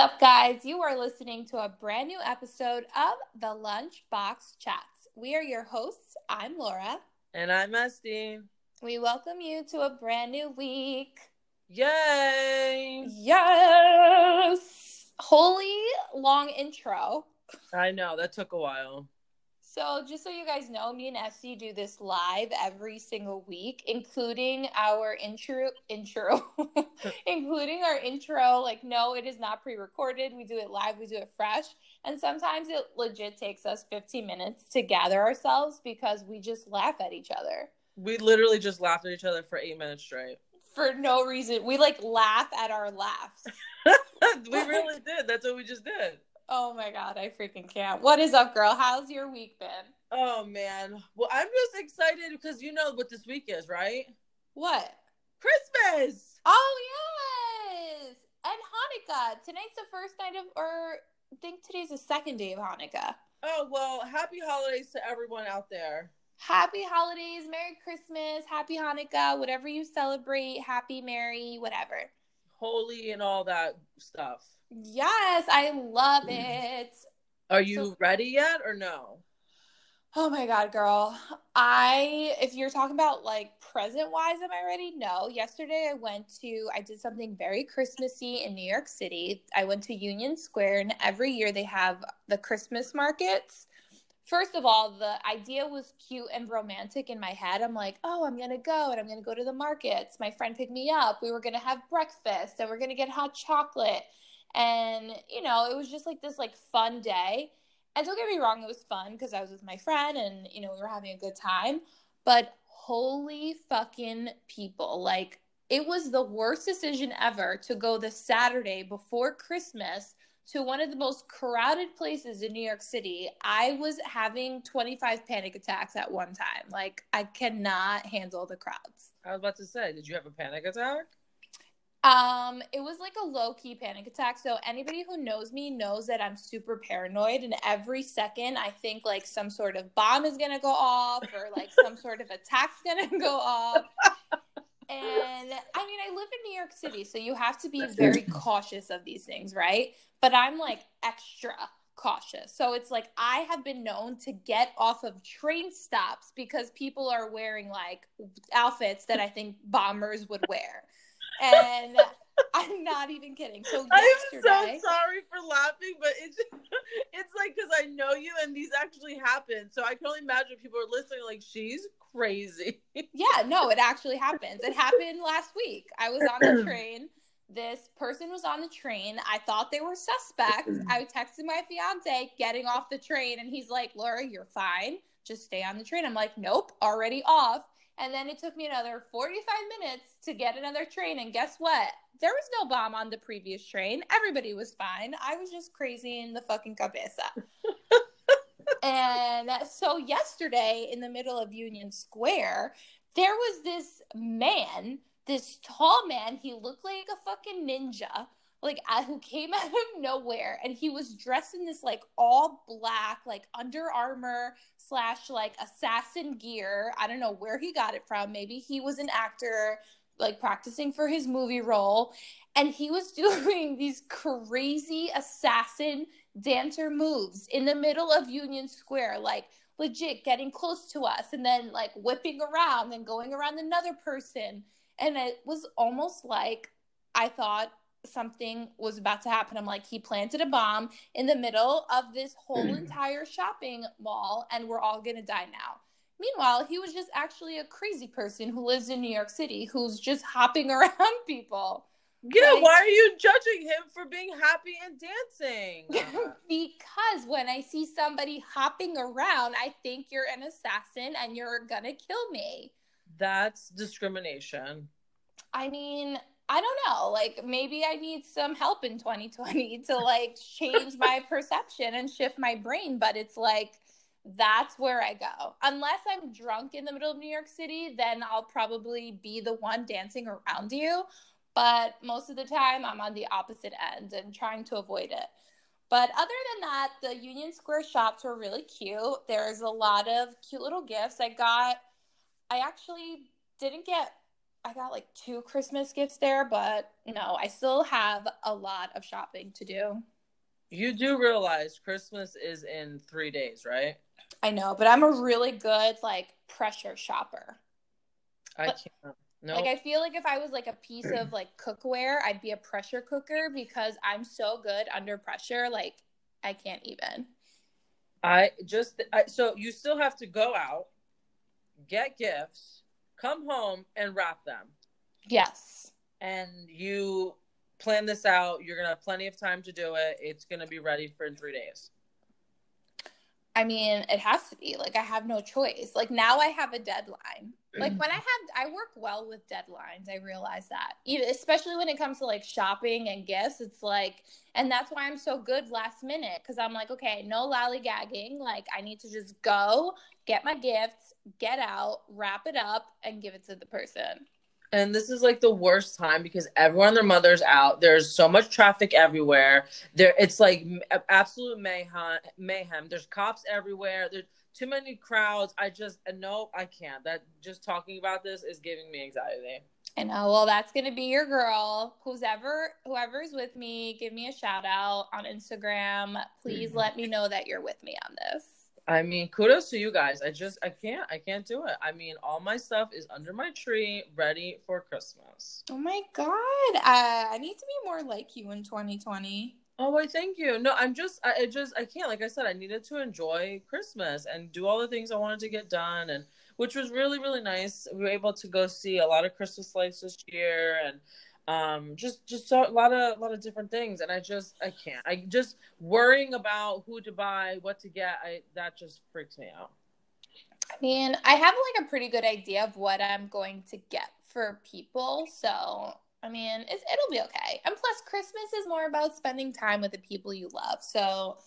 up, guys? You are listening to a brand new episode of the Lunchbox Chats. We are your hosts. I'm Laura. And I'm Este. We welcome you to a brand new week. Yay! Yes! Holy long intro. I know, that took a while. So, just so you guys know, me and Este do this live every single week, including our intro, intro, including our intro. Like, no, it is not pre-recorded. We do it live. We do it fresh, and sometimes it legit takes us 15 minutes to gather ourselves because we just laugh at each other. We literally just laughed at each other for eight minutes straight for no reason. We like laugh at our laughs. we really did. That's what we just did. Oh my god, I freaking can't. What is up, girl? How's your week been? Oh man. Well, I'm just excited because you know what this week is, right? What? Christmas. Oh yes. And Hanukkah. Tonight's the first night of or I think today's the second day of Hanukkah. Oh well, happy holidays to everyone out there. Happy holidays, Merry Christmas, Happy Hanukkah, whatever you celebrate, Happy Merry, whatever. Holy and all that stuff. Yes, I love mm. it. Are you so, ready yet or no? Oh my god, girl. I if you're talking about like present wise, am I ready? No. Yesterday I went to I did something very Christmassy in New York City. I went to Union Square and every year they have the Christmas markets. First of all, the idea was cute and romantic in my head. I'm like, oh, I'm gonna go and I'm gonna go to the markets. My friend picked me up. We were gonna have breakfast and we're gonna get hot chocolate and, you know, it was just like this like fun day. And don't get me wrong, it was fun because I was with my friend and, you know, we were having a good time. But holy fucking people. Like, it was the worst decision ever to go the Saturday before Christmas to one of the most crowded places in New York City. I was having 25 panic attacks at one time. Like, I cannot handle the crowds. I was about to say, did you have a panic attack? Um, it was like a low key panic attack. So anybody who knows me knows that I'm super paranoid, and every second I think like some sort of bomb is gonna go off or like some sort of attack's gonna go off. And I mean, I live in New York City, so you have to be very cautious of these things, right? But I'm like extra cautious. So it's like I have been known to get off of train stops because people are wearing like outfits that I think bombers would wear and I'm not even kidding. So I'm so sorry for laughing, but it's it's like because I know you and these actually happen. So I can only imagine people are listening like she's crazy. yeah, no, it actually happens. It happened last week. I was on the train. This person was on the train. I thought they were suspects. I texted my fiance getting off the train, and he's like, Laura, you're fine. Just stay on the train. I'm like, nope, already off. And then it took me another 45 minutes to get another train. And guess what? There was no bomb on the previous train. Everybody was fine. I was just crazy in the fucking cabeza. and so yesterday, in the middle of Union Square, there was this man, this tall man. He looked like a fucking ninja like uh, who came out of nowhere and he was dressed in this like all black like Under Armour slash like assassin gear. I don't know where he got it from. Maybe he was an actor like practicing for his movie role. And he was doing these crazy assassin dancer moves in the middle of union square like legit getting close to us and then like whipping around and going around another person. And it was almost like i thought something was about to happen. I'm like, he planted a bomb in the middle of this whole entire shopping mall, and we're all gonna die now. Meanwhile, he was just actually a crazy person who lives in New York City who's just hopping around people. Yeah, like, why are you judging him for being happy and dancing? because when I see somebody hopping around, I think you're an assassin and you're gonna kill me. That's discrimination. I mean, I don't know. Like maybe I need some help in 2020 to like change my perception and shift my brain, but it's like that's where I go. Unless I'm drunk in the middle of New York City, then I'll probably be the one dancing around you. But most of the time, I'm on the opposite end and trying to avoid it. But other than that, the Union Square shops were really cute. There's a lot of cute little gifts. I got, I actually didn't get I got like two Christmas gifts there, but no, I still have a lot of shopping to do. You do realize Christmas is in three days, right? I know, but I'm a really good like pressure shopper. I But- can't. No, Like I feel like if I was like a piece of like cookware, I'd be a pressure cooker because I'm so good under pressure. Like I can't even. I just I, so you still have to go out, get gifts, come home and wrap them. Yes. And you plan this out. You're gonna have plenty of time to do it. It's gonna be ready for in three days. I mean, it has to be. Like I have no choice. Like now I have a deadline. Like mm. when I have I work well with deadlines. I realize that. Even especially when it comes to like shopping and gifts, it's like and that's why I'm so good last minute cuz I'm like, okay, no lollygagging. Like I need to just go, get my gifts, get out, wrap it up and give it to the person. And this is like the worst time because everyone and their mother's out. There's so much traffic everywhere. There, it's like absolute mayhem. Mayhem. There's cops everywhere. There's too many crowds. I just uh, no, I can't. That just talking about this is giving me anxiety. I know. Well, that's gonna be your girl. Who's ever whoever's with me, give me a shout out on Instagram. Please mm-hmm. let me know that you're with me on this. I mean, kudos to you guys. I just I can't I can't do it. I mean, all my stuff is under my tree, ready for Christmas. Oh my god. Uh, I need to be more like you in 2020. Oh, I thank you. No, I'm just I, I just I can't. Like I said, I needed to enjoy Christmas and do all the things I wanted to get done, and which was really really nice. We were able to go see a lot of Christmas lights this year, and um just just so, a lot of a lot of different things. And I just I can't. I just worrying about who to buy, what to get. I that just freaks me out. I mean, I have like a pretty good idea of what I'm going to get for people. So, I mean, it'll be okay. And plus, Christmas is more about spending time with the people you love. So,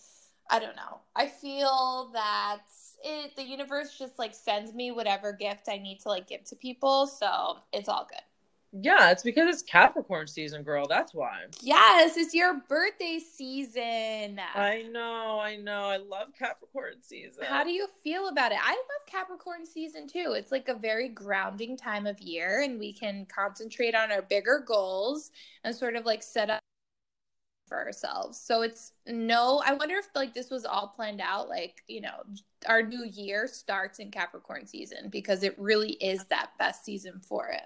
I don't know. I feel that it, the universe just like sends me whatever gift I need to like give to people. So, it's all good. Yeah, it's because it's Capricorn season, girl. That's why. Yes, it's your birthday season. I know, I know. I love Capricorn season. How do you feel about it? I love Capricorn season too. It's like a very grounding time of year, and we can concentrate on our bigger goals and sort of like set up for ourselves. So it's no, I wonder if like this was all planned out. Like, you know, our new year starts in Capricorn season because it really is that best season for it.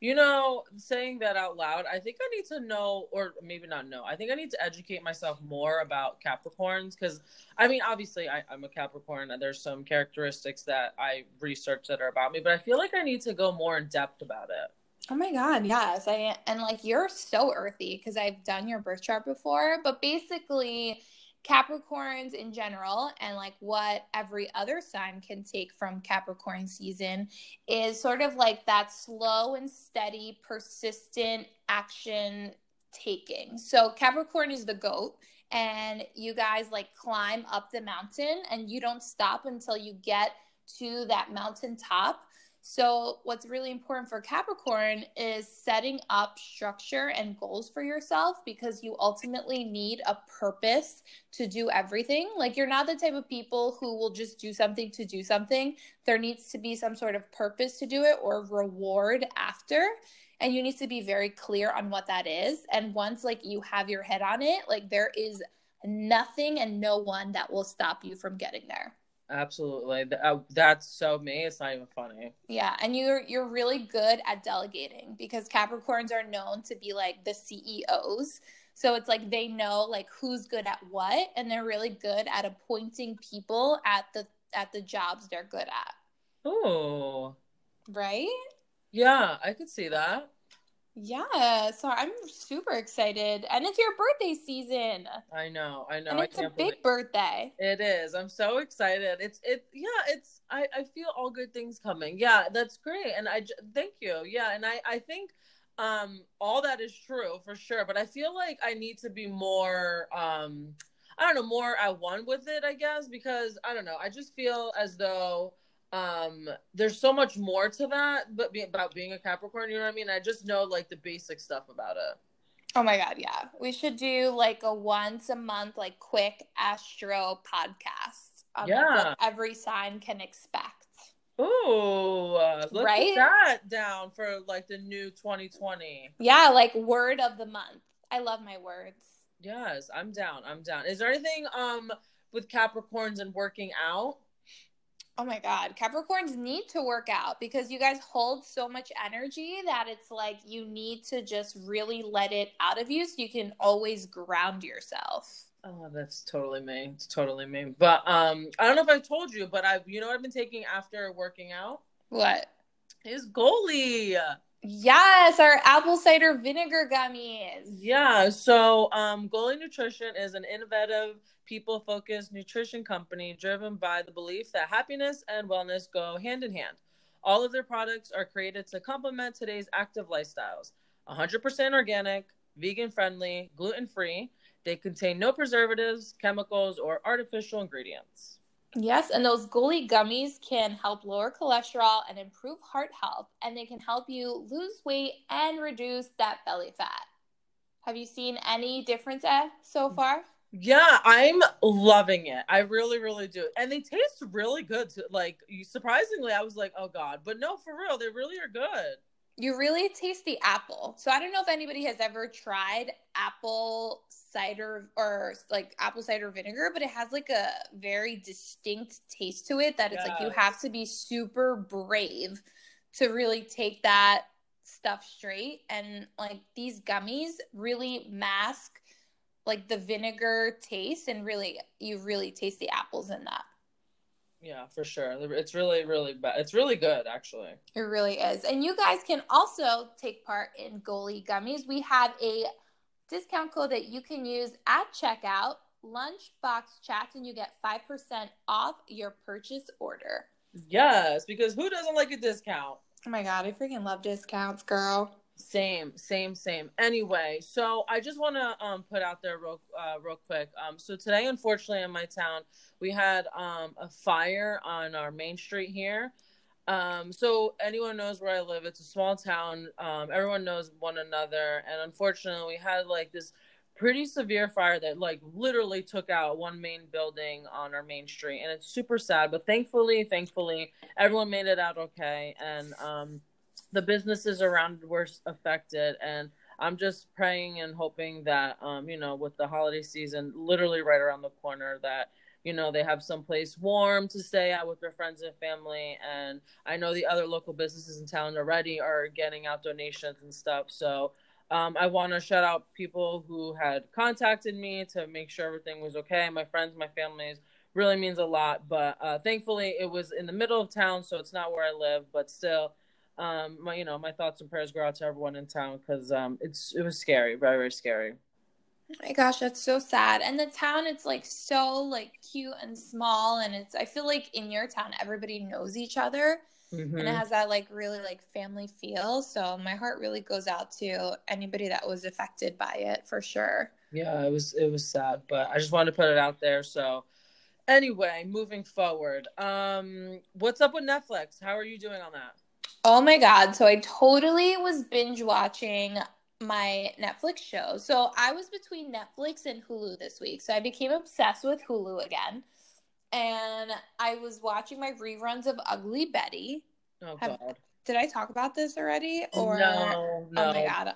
You know, saying that out loud, I think I need to know, or maybe not know. I think I need to educate myself more about Capricorns because, I mean, obviously, I, I'm a Capricorn, and there's some characteristics that I research that are about me, but I feel like I need to go more in depth about it. Oh my god, yes. I and like you're so earthy because I've done your birth chart before, but basically Capricorns in general and like what every other sign can take from Capricorn season is sort of like that slow and steady, persistent action taking. So Capricorn is the goat and you guys like climb up the mountain and you don't stop until you get to that mountain top. So, what's really important for Capricorn is setting up structure and goals for yourself because you ultimately need a purpose to do everything. Like, you're not the type of people who will just do something to do something. There needs to be some sort of purpose to do it or reward after. And you need to be very clear on what that is. And once, like, you have your head on it, like, there is nothing and no one that will stop you from getting there. Absolutely. Uh, That's so me. It's not even funny. Yeah, and you're you're really good at delegating because Capricorns are known to be like the CEOs. So it's like they know like who's good at what and they're really good at appointing people at the at the jobs they're good at. Oh, Right? yeah, I could see that. Yeah, so I'm super excited. And it's your birthday season. I know, I know. and it's a can't big birthday. It is. I'm so excited. It's it. Yeah. It's. I. I feel all good things coming. Yeah. That's great. And I. j- Thank you. Yeah. And I. I think. Um. All that is true for sure. But I feel like I need to be more. Um. I don't know. More at one with it. I guess because I don't know. I just feel as though. Um. There's so much more to that, but be, about being a Capricorn. You know what I mean? I just know like the basic stuff about it. Oh my god, yeah. We should do like a once a month like quick astro podcast on Yeah. what every sign can expect. Ooh, uh, let's Right? that down for like the new 2020. Yeah, like word of the month. I love my words. Yes, I'm down. I'm down. Is there anything um with Capricorns and working out? Oh my God. Capricorns need to work out because you guys hold so much energy that it's like you need to just really let it out of you so you can always ground yourself. Oh, that's totally me. It's totally me. But um, I don't know if I told you, but I've you know, what I've been taking after working out What? is Goli. Yes, our apple cider vinegar gummies. Yeah. So, um, Goli Nutrition is an innovative, people-focused nutrition company driven by the belief that happiness and wellness go hand in hand. All of their products are created to complement today's active lifestyles. 100% organic, vegan-friendly, gluten-free. They contain no preservatives, chemicals, or artificial ingredients. Yes, and those Goli gummies can help lower cholesterol and improve heart health, and they can help you lose weight and reduce that belly fat. Have you seen any difference eh, so far? Yeah, I'm loving it. I really, really do. And they taste really good. Too. Like, surprisingly, I was like, oh God. But no, for real, they really are good. You really taste the apple. So I don't know if anybody has ever tried apple cider or like apple cider vinegar, but it has like a very distinct taste to it that it's like you have to be super brave to really take that stuff straight. And like these gummies really mask like the vinegar taste and really you really taste the apples in that. Yeah, for sure. It's really, really bad. It's really good, actually. It really is. And you guys can also take part in Goli Gummies. We have a discount code that you can use at checkout, Lunchbox Chats, and you get 5% off your purchase order. Yes, because who doesn't like a discount? Oh my God, I freaking love discounts, girl. Same, same, same. Anyway, so I just want to um, put out there real, uh, real quick. Um, so today, unfortunately, in my town, we had um, a fire on our main street here. Um, so anyone knows where I live. It's a small town. Um, everyone knows one another, and unfortunately, we had like this pretty severe fire that like literally took out one main building on our main street, and it's super sad. But thankfully, thankfully, everyone made it out okay, and um, the businesses around were affected and i'm just praying and hoping that um you know with the holiday season literally right around the corner that you know they have someplace warm to stay at with their friends and family. And i know the other local businesses in town already are getting out donations and stuff. So um, i want to shout out people who had contacted me to make sure everything was okay. My friends my families really means a lot. But uh, thankfully it was in the middle of town so it's not where i live but still um my you know my thoughts and prayers go out to everyone in town because um it's it was scary very very scary Oh my gosh, that's so sad. And the town, it's like so like cute and small, and it's I feel like in your town everybody knows each other. Mhm. and it has that like really like family feel. So my heart really goes out to anybody that was affected by it for sure. yeah it was it was sad but i just wanted to put it out there so anyway moving forward um what's up with netflix how are you doing on that Oh my god! So I totally was binge watching my Netflix show. So I was between Netflix and Hulu this week. So I became obsessed with Hulu again, and I was watching my reruns of Ugly Betty. oh Have- god Did I talk about this already? Or no no Oh my god.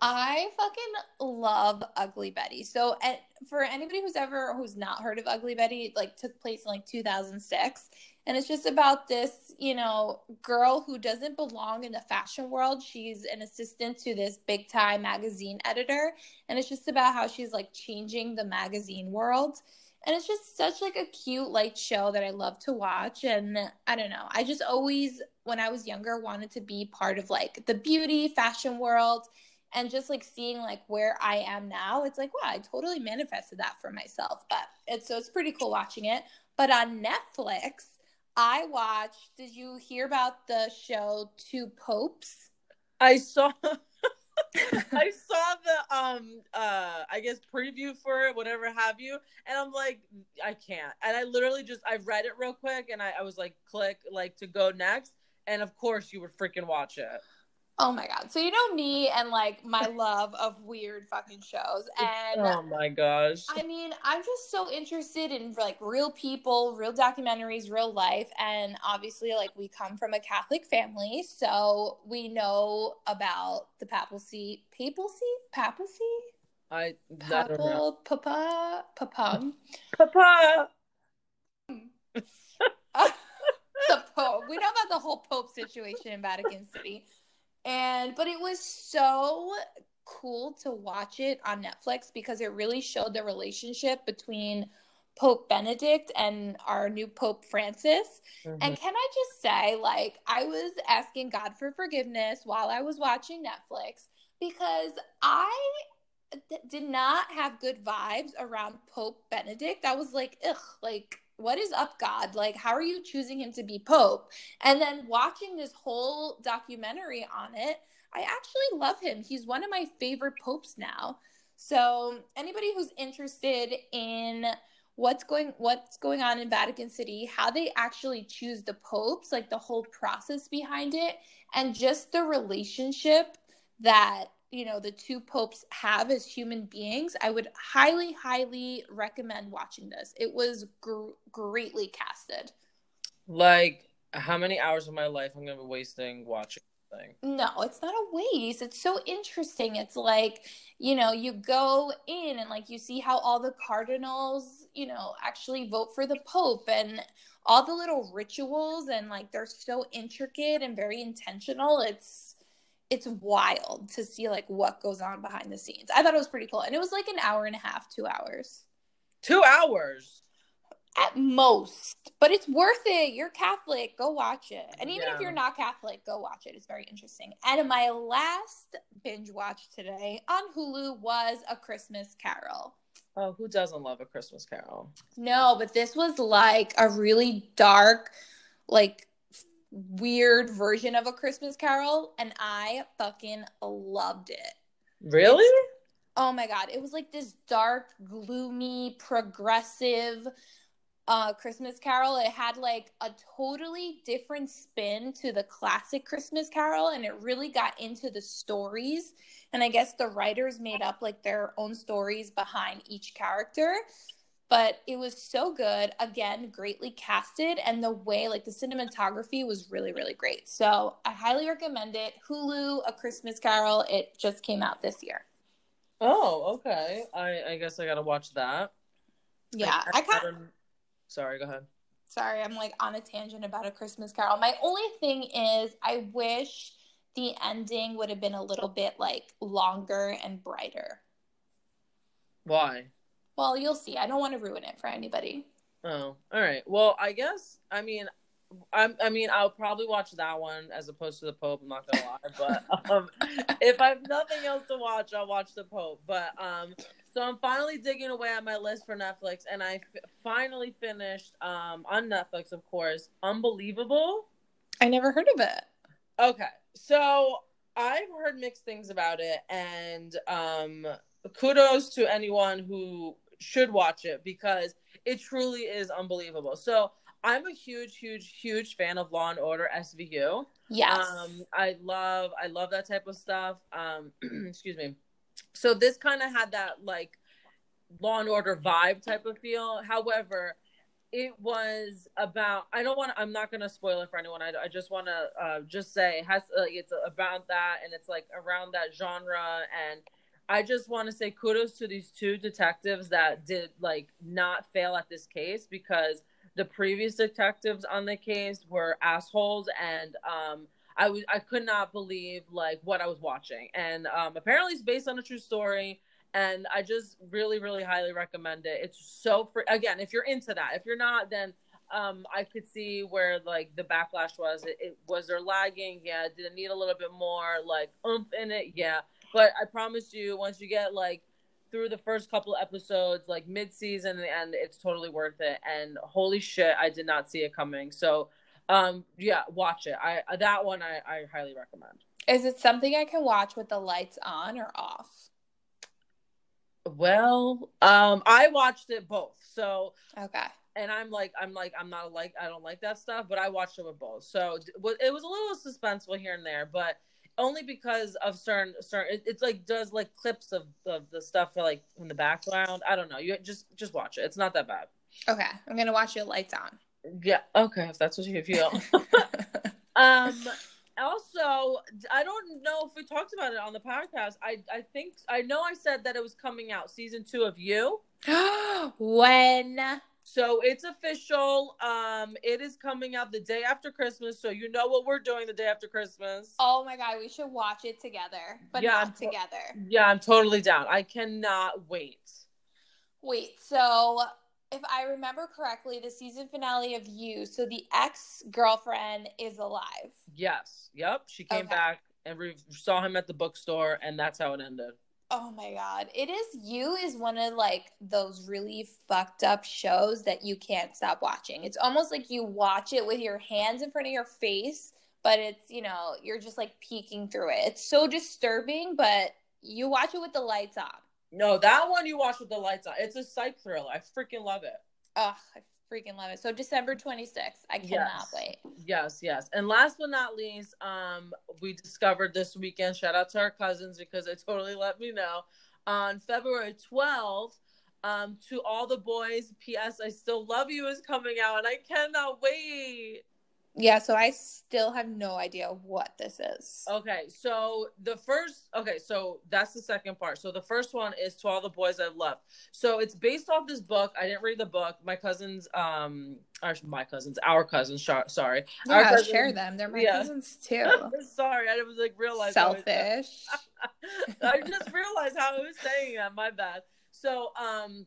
I fucking love Ugly Betty. So and for anybody who's ever who's not heard of Ugly Betty, it like took place in like 2006 and it's just about this, you know, girl who doesn't belong in the fashion world. She's an assistant to this big time magazine editor and it's just about how she's like changing the magazine world. And it's just such like a cute light show that I love to watch and I don't know. I just always when I was younger wanted to be part of like the beauty fashion world and just like seeing like where I am now, it's like wow, I totally manifested that for myself. But it's so it's pretty cool watching it. But on Netflix, I watched. Did you hear about the show Two Popes? i saw I saw the um uh I guess preview for it, whatever have you, and I'm like, I can't. And I literally just I read it real quick and I, I was like click like to go next. And of course you would freaking watch it. Oh my god. So you know me and like my love of weird fucking shows. And oh my gosh. I mean, I'm just so interested in like real people, real documentaries, real life. And obviously, like we come from a Catholic family, so we know about the papacy papacy? Papacy? I. Papal papa papum. Papa. the Pope. We know about the whole Pope situation in Vatican City. And but it was so cool to watch it on Netflix because it really showed the relationship between Pope Benedict and our new Pope Francis. Mhm. And can I just say, like, I was asking God for forgiveness while I was watching Netflix because I d- did not have good vibes around Pope Benedict. I was like, ugh, like, what is up, God? Like, how are you choosing him to be Pope? And then watching this whole documentary on it, I actually love him. He's one of my favorite popes now. So, anybody who's interested in what's going what's going on in Vatican City, how they actually choose the popes, like the whole process behind it, and just the relationship that you know the two popes have as human beings, I would highly, highly recommend watching this. It was gr- greatly casted. Like, how many hours of my life I'm gonna be wasting watching thing? No, it's not a waste. It's so interesting. It's like, you know, you go in and like you see how all the cardinals, you know, actually vote for the pope and all the little rituals and like they're so intricate and very intentional. It's it's wild to see like what goes on behind the scenes. I thought it was pretty cool. And it was like an hour and a half, 2 hours Two hours. at most. But it's worth it. You're Catholic, go watch it. And even Yeah. if you're not Catholic, go watch it. It's very interesting. And my last binge watch today on Hulu was A Christmas Carol. Oh, who doesn't love a Christmas Carol? No, but this was like a really dark, like weird version of A Christmas Carol and I fucking loved it. Really? Oh my god, it was like this dark, gloomy, progressive uh Christmas Carol. It had like a totally different spin to the classic Christmas Carol and it really got into the stories. And I guess the writers made up like their own stories behind each character. But it was so good. Again, greatly casted and the way like the cinematography was really really great. So, I highly recommend it. Hulu A Christmas Carol. It just came out this year. Oh, okay. I I guess I gotta watch that. Yeah, I kind don't- Sorry, go ahead. sorry, I'm like on a tangent about a Christmas Carol. My only thing is, I wish the ending would have been a little bit like longer and brighter. Why? Well, you'll see. I don't want to ruin it for anybody. Oh, all right. Well, I guess I mean, I'm, I mean, I'll probably watch that one as opposed to the Pope. I'm not gonna lie, but um, if I have nothing else to watch, I'll watch the Pope. But um, so I'm finally digging away at my list for Netflix, and I f- finally finished um on Netflix, of course, Unbelievable. I never heard of it. Okay, so I've heard mixed things about it, and um, kudos to anyone who should watch it because it truly is unbelievable. So I'm a huge, huge, huge fan of Law and Order SVU. Yes. Um, I love, I love that type of stuff. Um, excuse me. So this kind of had that like Law and Order vibe type of feel. However, it was about. I don't want. to I'm not going to spoil it for anyone. I, I just want to uh, just say it has. Uh, it's about that, and it's like around that genre. And I just want to say kudos to these two detectives that did like not fail at this case because the previous detectives on the case were assholes and um I was I could not believe like what I was watching. And um apparently it's based on a true story and I just really really highly recommend it. It's so free again if you're into that. If you're not then um I could see where like the backlash was. It, it was there lagging? Yeah. Did it need a little bit more like oomph in it? Yeah but I promise you once you get like through the first couple episodes, like mid season and the end, it's totally worth it. And holy shit, I did not see it coming. So, um, yeah, watch it. I that one I, I highly recommend. Is it something I can watch with the lights on or off? Well, um, I watched it both. So, Okay. and I'm like, I'm like, I'm not like, I don't like that stuff, but I watched it with both. So it was a little suspenseful here and there, but only because of certain certain. It, it's like does like clips of, of the stuff for like in the background. I don't know. You just just watch it. It's not that bad. Okay, I'm gonna watch it lights on. Yeah. Okay. If that's what you feel. um. Also, I don't know if we talked about it on the podcast. I I think I know I said that it was coming out season two of You. when? So it's official. Um, it is coming out the day after Christmas. So you know what we're doing the day after Christmas. Oh my god, we should watch it together, but Yeah, not to- together. Yeah, I'm totally down. I cannot wait. Wait, so if I remember correctly, the season finale of You, so the ex girlfriend is alive. Yes. Yep. She came Okay. back and we saw him at the bookstore, and that's how it ended. Oh my god. It is You is one of like those really fucked up shows that you can't stop watching. It's almost like you watch it with your hands in front of your face, but it's, you know, you're just like peeking through it. It's so disturbing, but you watch it with the lights on. No, that one you watch with the lights on. It's a psych thriller. I freaking love it. Oh, I freaking love it. So December 26th. I cannot Yes. wait. Yes, yes. And last but not least, um, we discovered this weekend. Shout out to our cousins because they totally let me know. On February 12th, um, to all the boys, P.S. I still love you is coming out, and I cannot wait. Yeah, so I still have no idea what this is. Okay, so the first, okay, so that's the second part. So the first one is to all the boys I've loved. So it's based off this book. I didn't read the book. My cousins, um, or my cousins, our cousins, sh- sorry, our cousins- share them. They're my yeah. cousins too. sorry, I was like realized I was- Selfish. I just realized how I was saying that. My bad. So, um,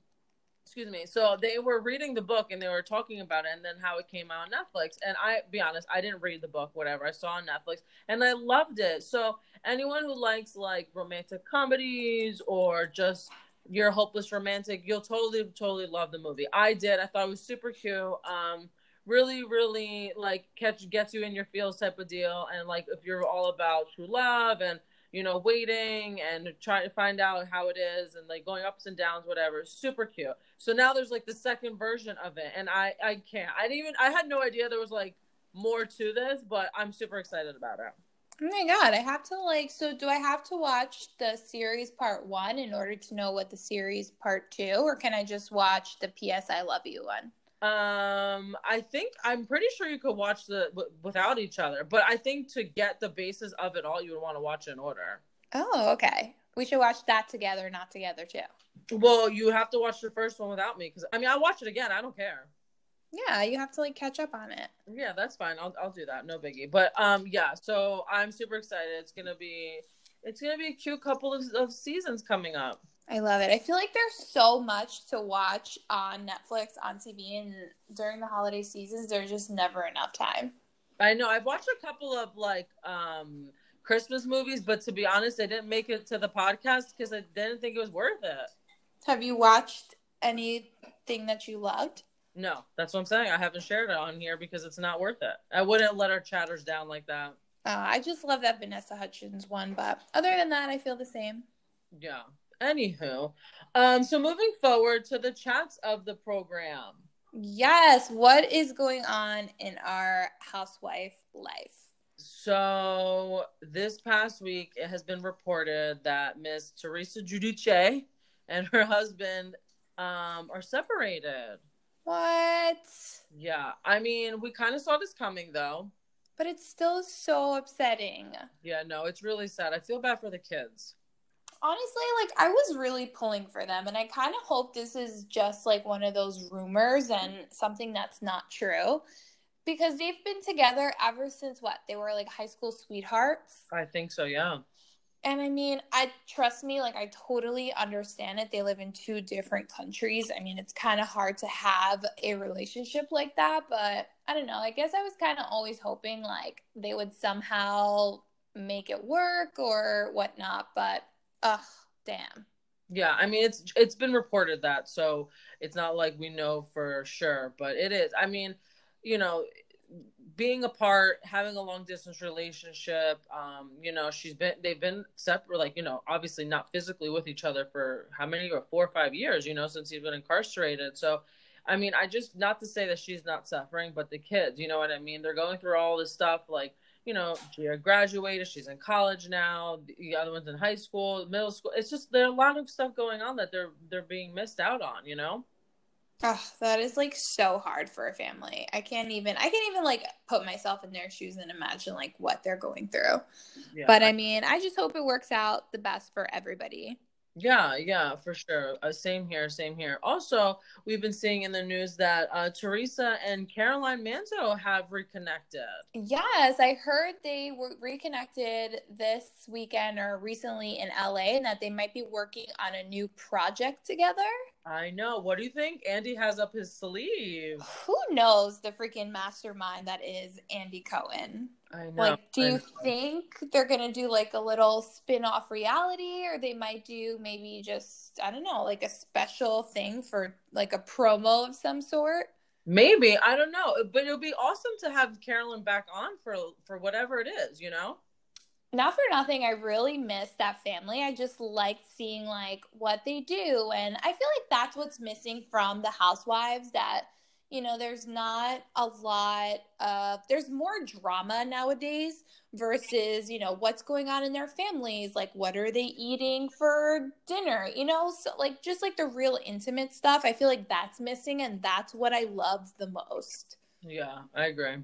excuse me. So they were reading the book and they were talking about it, and then how it came out on Netflix. And I, be honest, I didn't read the book. Whatever I saw on Netflix, and I loved it. So anyone who likes like romantic comedies or just you're a hopeless romantic, you'll totally, totally love the movie. I did. I thought it was super cute. Um, really, really like catch gets you in your feels type of deal. And like if you're all about true love and you know waiting and trying to find out how it is and like going ups and downs, whatever, super cute. So now there's like the second version of it, and I I can't. I didn't even. I had no idea there was like more to this, but I'm super excited about it. Oh my god, I have to like so do I have to watch the series part 1 in order to know what the series part 2 or can I just watch the PS I love you one? Um, I think I'm pretty sure you could watch the w- without each other, but I think to get the basis of it all, you would want to watch in order. Oh, okay. We should watch that together, not together too. Well, you have to watch the first one without me because I mean I watch it again. I don't care. Yeah, you have to like catch up on it. Yeah, that's fine. I'll I'll do that. No biggie. But um, yeah. So I'm super excited. It's gonna be it's gonna be a cute couple of, of seasons coming up. I love it. I feel like there's so much to watch on Netflix, on TV, and during the holiday seasons, there's just never enough time. I know I've watched a couple of like um Christmas movies, but to be honest, I didn't make it to the podcast because I didn't think it was worth it. Have you watched anything that you loved? No, that's what I'm saying. I haven't shared it on here because it's not worth it. I wouldn't let our chatters down like that. Uh, I just love that Vanessa Hudgens one, but other than that, I feel the same. Yeah. Anywho, um, so moving forward to the chats of the program. Yes, what is going on in our housewife life? So this past week, it has been reported that Miss Teresa Giudice and her husband um, are separated. What? Yeah, I mean, we kind of saw this coming, though. But it's still so upsetting. Yeah, no, it's really sad. I feel bad for the kids. Honestly, like I was really pulling for them, and I kind of hope this is just like one of those rumors and something that's not true. Because they've been together ever since what? They were like high school sweethearts. I think so. Yeah. And I mean, I trust me, like I totally understand it. They live in two different countries. I mean, it's kind of hard to have a relationship like that, but I don't know. I guess I was kind of always hoping like they would somehow make it work or whatnot, but ugh, damn. Yeah, I mean it's it's been reported that, so it's not like we know for sure, but it is. I mean, you know, being apart, having a long distance relationship, um, you know, she's been they've been separate, like you know, obviously not physically with each other for how many or four or five years, you know, since he's been incarcerated. So, I mean, I just not to say that she's not suffering, but the kids, you know what I mean? They're going through all this stuff, like you know, Gia graduated. She's in college now. The other one's in high school, middle school. It's just there are a lot of stuff going on that they're they're being missed out on. You know. Oh, that is like so hard for a family. I can't even I can't even like put myself in their shoes and imagine like what they're going through. Yeah. But I mean, I just hope it works out the best for everybody. Yeah, yeah, for sure. Uh, same here, same here. Also, we've been seeing in the news that uh, Teresa and Caroline Manzo have reconnected. Yes, I heard they were reconnected this weekend or recently in LA and that they might be working on a new project together. I know. What do you think Andy has up his sleeve? Who knows the freaking mastermind that is Andy Cohen? I know. Like, do you think they're gonna do like a little spin-off reality, or they might do maybe just I don't know, like a special thing for like a promo of some sort? Maybe I don't know, but it would be awesome to have Carolyn back on for for whatever it is, you know not for nothing i really miss that family. I just like seeing like what they do and i feel like that's what's missing from the housewives that you know there's not a lot of there's more drama nowadays versus you know what's going on in their families like what are they eating for dinner you know? So like just like the real intimate stuff i feel like that's missing and that's what i love the most. Yeah i agree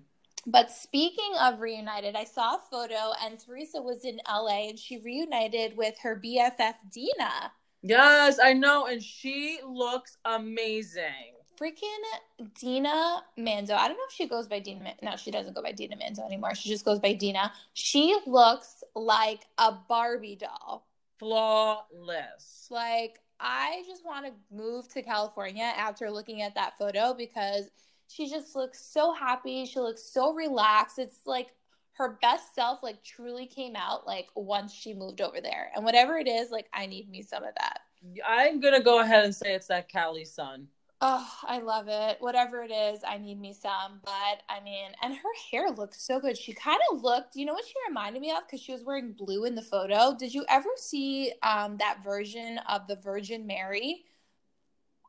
but speaking of reunited, I saw a photo and Teresa was in LA and she reunited with her BFF Dina. Yes, I know. And she looks amazing. Freaking Dina Manzo. I don't know if she goes by Dina. No, she doesn't go by Dina Manzo anymore. She just goes by Dina. She looks like a Barbie doll. Flawless. Like, I just want to move to California after looking at that photo because she just looks so happy. She looks so relaxed. It's like her best self like truly came out like once she moved over there. And whatever it is, like I need me some of that. I'm gonna go ahead and say it's that Cali sun. Oh, I love it. Whatever it is, I need me some. But I mean, and her hair looks so good. She kind of looked, you know what she reminded me of? Because she was wearing blue in the photo. Did you ever see um, that version of the Virgin Mary?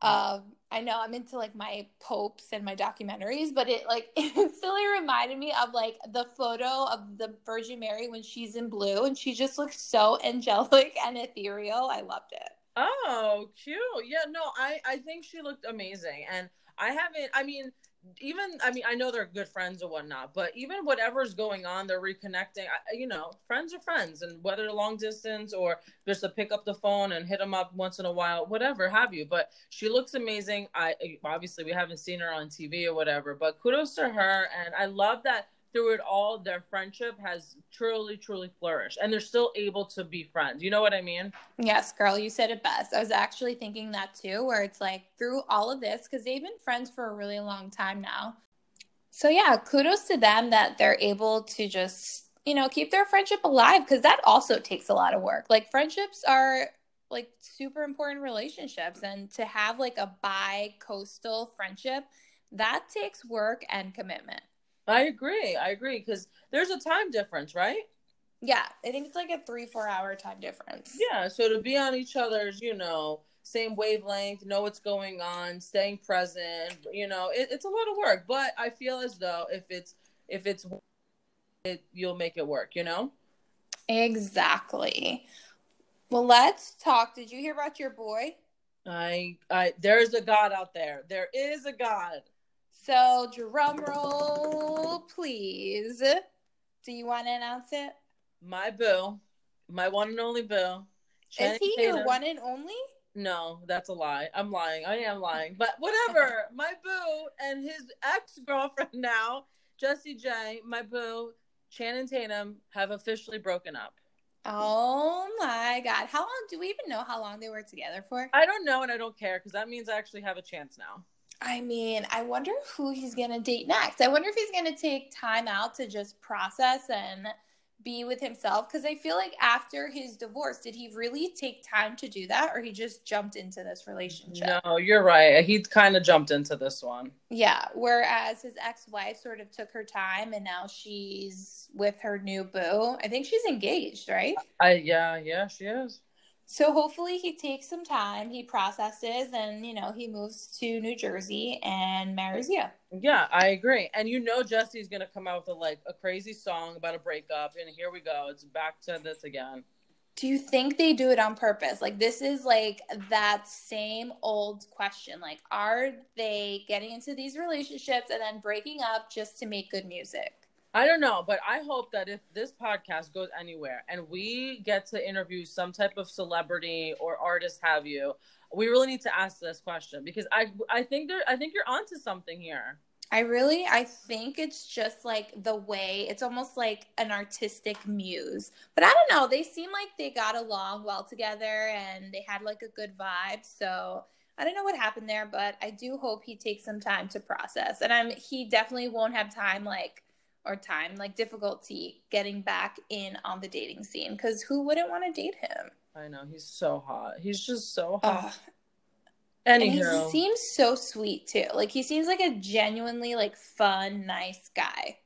Um, I know I'm into like my popes and my documentaries, but it like instantly reminded me of like the photo of the Virgin Mary when she's in blue and she just looks so angelic and ethereal. I loved it. Oh, cute. Yeah, no, I I think she looked amazing. And I haven't I mean even I mean I know they're good friends or whatnot, but even whatever's going on, they're reconnecting. I, you know, friends are friends, and whether long distance or just to pick up the phone and hit them up once in a while, whatever have you. But she looks amazing. I obviously we haven't seen her on TV or whatever, but kudos to her, and I love that through it all, their friendship has truly, truly flourished, and they're still able to be friends. You know what I mean? Yes, girl, you said it best. I was actually thinking that too, where it's like through all of this, because they've been friends for a really long time now. So, yeah, kudos to them that they're able to just, you know, keep their friendship alive, because that also takes a lot of work. Like, friendships are like super important relationships, and to have like a bi coastal friendship, that takes work and commitment. I agree. I agree because there's a time difference, right? Yeah, I think it's like a three, four hour time difference. Yeah, so to be on each other's, you know, same wavelength, know what's going on, staying present, you know, it, it's a lot of work. But I feel as though if it's if it's it, you'll make it work, you know. Exactly. Well, let's talk. Did you hear about your boy? I, I, there's a God out there. There is a God. So, drum roll, please. Do you want to announce it? My boo, my one and only boo. Is he Tatum. your one and only? No, that's a lie. I'm lying. I am lying. But whatever. my boo and his ex girlfriend now, Jessie J, my boo, Channing Tatum, have officially broken up. Oh my God. How long do we even know how long they were together for? I don't know and I don't care because that means I actually have a chance now. I mean, I wonder who he's going to date next. I wonder if he's going to take time out to just process and be with himself because I feel like after his divorce, did he really take time to do that or he just jumped into this relationship? No, you're right. He kind of jumped into this one. Yeah. Whereas his ex wife sort of took her time and now she's with her new boo. I think she's engaged, right? I yeah, yeah, she is. So hopefully he takes some time, he processes, and you know he moves to New Jersey and marries you. Yeah, I agree. And you know Jessie's gonna come out with a, like a crazy song about a breakup, and here we go. It's back to this again. Do you think they do it on purpose? Like this is like that same old question. Like, are they getting into these relationships and then breaking up just to make good music? I don't know, but I hope that if this podcast goes anywhere and we get to interview some type of celebrity or artist, have you, we really need to ask this question because I I think there I think you're onto something here. I really I think it's just like the way it's almost like an artistic muse. But I don't know, they seem like they got along well together and they had like a good vibe. So I don't know what happened there, but I do hope he takes some time to process. And I'm he definitely won't have time like or time, like difficulty getting back in on the dating scene because who wouldn't want to date him? I know he's so hot. He's just so hot. And he seems so sweet too. Like he seems like a genuinely like fun, nice guy.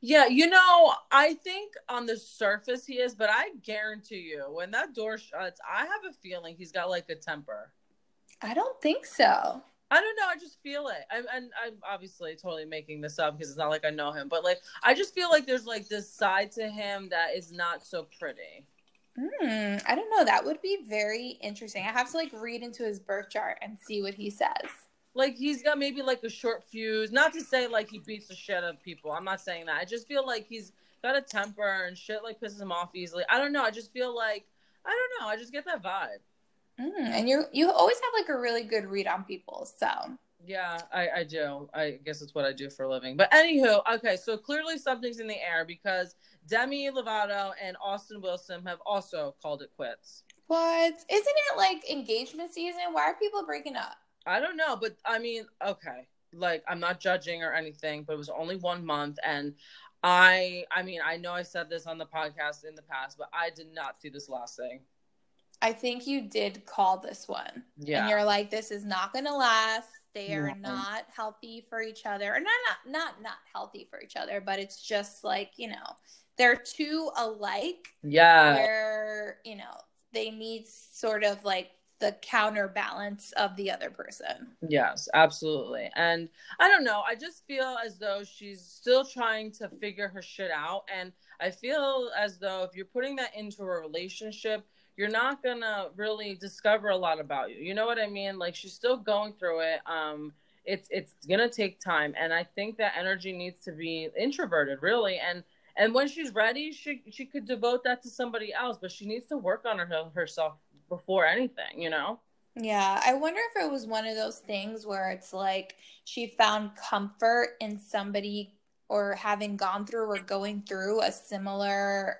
Yeah, you know, I think on the surface he is, but I guarantee you, when that door shuts, I have a feeling he's got like a temper. I don't think so. I don't know. I just feel it. I'm, and I'm obviously totally making this up because it's not like I know him, but like I just feel like there's like this side to him that is not so pretty. Hmm. I don't know. That would be very interesting. I have to like read into his birth chart and see what he says. Like he's got maybe like a short fuse. Not to say like he beats the shit out of people. I'm not saying that. I just feel like he's got a temper and shit like pisses him off easily. I don't know. I just feel like I don't know. I just get that vibe. Mm, and you you always have like a really good read on people. So yeah, I, I do. I guess it's what I do for a living. But anywho, okay, so clearly something's in the air because Demi Lovato and Austin Wilson have also called it quits. What? Isn't it like engagement season? Why are people breaking up? I don't know, but I mean, okay. Like I'm not judging or anything, but it was only one month and I I mean, I know I said this on the podcast in the past, but I did not see this last thing. I think you did call this one. Yeah. And you're like, this is not going to last. They are not healthy for each other. Or not, not, not, not healthy for each other, but it's just like, you know, they're two alike. Yeah. Where, you know, they need sort of like the counterbalance of the other person. Yes, absolutely. And I don't know, I just feel as though she's still trying to figure her shit out. And I feel as though if you're putting that into a relationship, you're not gonna really discover a lot about you. You know what I mean? Like she's still going through it. Um, it's it's gonna take time, and I think that energy needs to be introverted, really. And and when she's ready, she she could devote that to somebody else, but she needs to work on her, herself before anything. You know? Yeah, I wonder if it was one of those things where it's like she found comfort in somebody or having gone through or going through a similar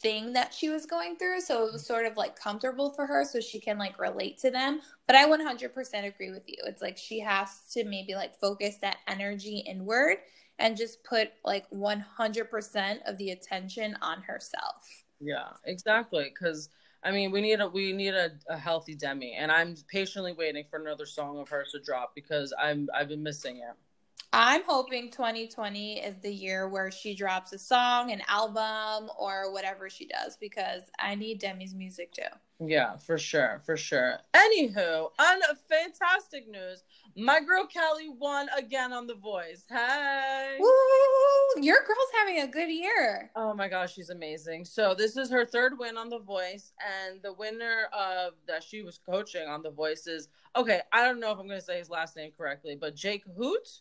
thing that she was going through so it was sort of like comfortable for her so she can like relate to them but i 100% agree with you. It's like she has to maybe like focus that energy inward and just put like 100% of the attention on herself. Yeah exactly because i mean we need a we need a, a healthy demi and i'm patiently waiting for another song of hers to drop because i'm i've been missing it I'm hoping 2020 is the year where she drops a song, an album, or whatever she does because I need Demi's music too. Yeah, for sure, for sure. Anywho, on fantastic news, my girl Kelly won again on The Voice. Hey, Woo! your girl's having a good year. Oh my gosh, she's amazing. So this is her third win on The Voice, and the winner of that she was coaching on The Voice is okay. I don't know if I'm going to say his last name correctly, but Jake Hoot.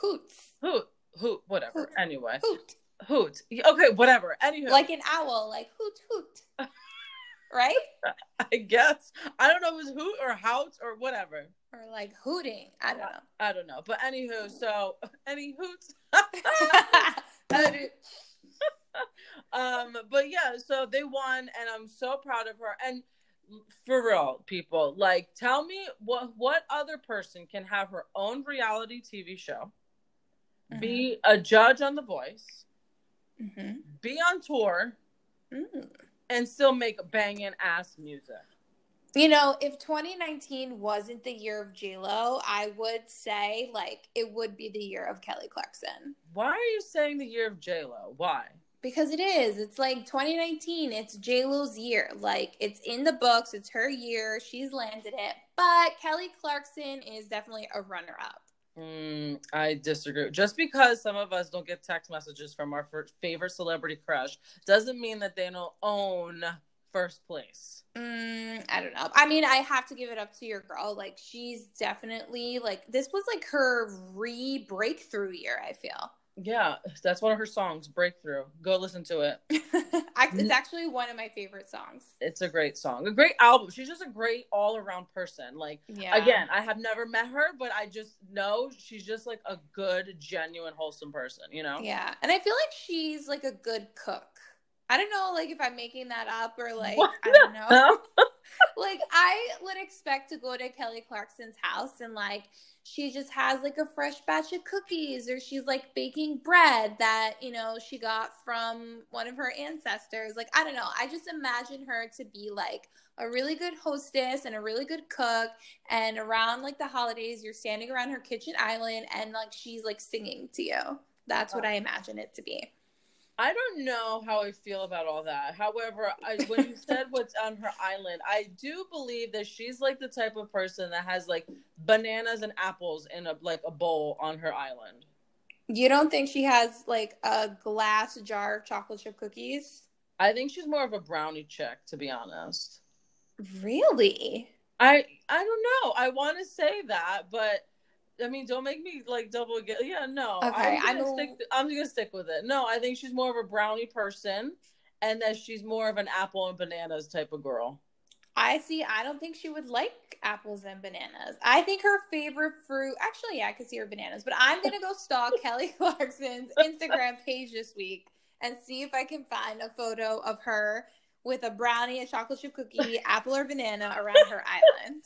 Hoots. Hoot. Hoot. Whatever. Hoot. Anyway. Hoot. Hoot. Okay, whatever. Anyway. Like an owl, like hoot hoot. right? I guess. I don't know if it's hoot or hout or whatever. Or like hooting. I don't know. I don't know. But anywho, so any hoots. um, but yeah, so they won and I'm so proud of her. And for real, people, like tell me what what other person can have her own reality TV show mm-hmm. be a judge on The Voice, mm-hmm. be on tour, mm. and still make banging ass music. You know, if 2019 wasn't the year of J Lo, I would say like it would be the year of Kelly Clarkson. Why are you saying the year of J Lo? Why? Because it is. It's like 2019. It's J Lo's year. Like it's in the books. It's her year. She's landed it. But Kelly Clarkson is definitely a runner up. Mm, I disagree. Just because some of us don't get text messages from our favorite celebrity crush doesn't mean that they don't own first place. Mm, I don't know. I mean, I have to give it up to your girl. Like, she's definitely like this was like her re breakthrough year. I feel. Yeah, that's one of her songs, Breakthrough. Go listen to it. it's mm. actually one of my favorite songs. It's a great song, a great album. She's just a great all around person. Like, yeah. again, I have never met her, but I just know she's just like a good, genuine, wholesome person, you know? Yeah. And I feel like she's like a good cook. I don't know, like if I'm making that up or like what? I don't know. like I would expect to go to Kelly Clarkson's house and like she just has like a fresh batch of cookies or she's like baking bread that you know she got from one of her ancestors. Like i don't know. I just imagine her to be like a really good hostess and a really good cook. And around like the holidays you're standing around her kitchen island and like she's like singing to you. That's what i imagine it to be I don't know how I feel about all that. However, I, when you said what's on her island, I do believe that she's like the type of person that has like bananas and apples in a like a bowl on her island. You don't think she has like a glass jar of chocolate chip cookies? I think she's more of a brownie chick, to be honest. Really? I I don't know. I want to say that, but I mean, don't make me like double again. Yeah, no. Okay, I'm gonna, stick, I'm gonna stick with it. No, I think she's more of a brownie person, and that she's more of an apple and bananas type of girl. I see. I don't think she would like apples and bananas. I think her favorite fruit. Actually, yeah, I could see her bananas. But I'm gonna go stalk Kelly Clarkson's Instagram page this week and see if I can find a photo of her with a brownie, a chocolate chip cookie, apple or banana around her island.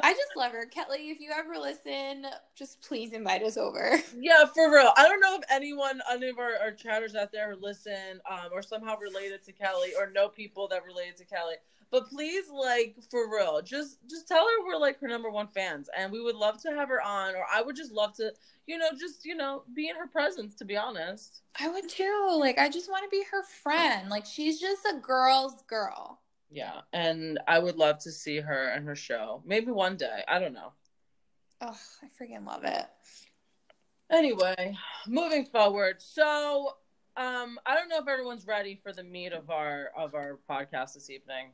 I just love her. Kelly, if you ever listen, just please invite us over. Yeah, for real. I don't know if anyone, any of our, our chatters out there listen um, or somehow related to Kelly or know people that related to Kelly. But please, like, for real, just just tell her we're like her number one fans, and we would love to have her on. Or I would just love to, you know, just you know, be in her presence. To be honest, I would too. Like, I just want to be her friend. Like, she's just a girl's girl. Yeah, and I would love to see her and her show. Maybe one day. I don't know. Oh, I freaking love it. Anyway, moving forward. So, um, I don't know if everyone's ready for the meat of our of our podcast this evening.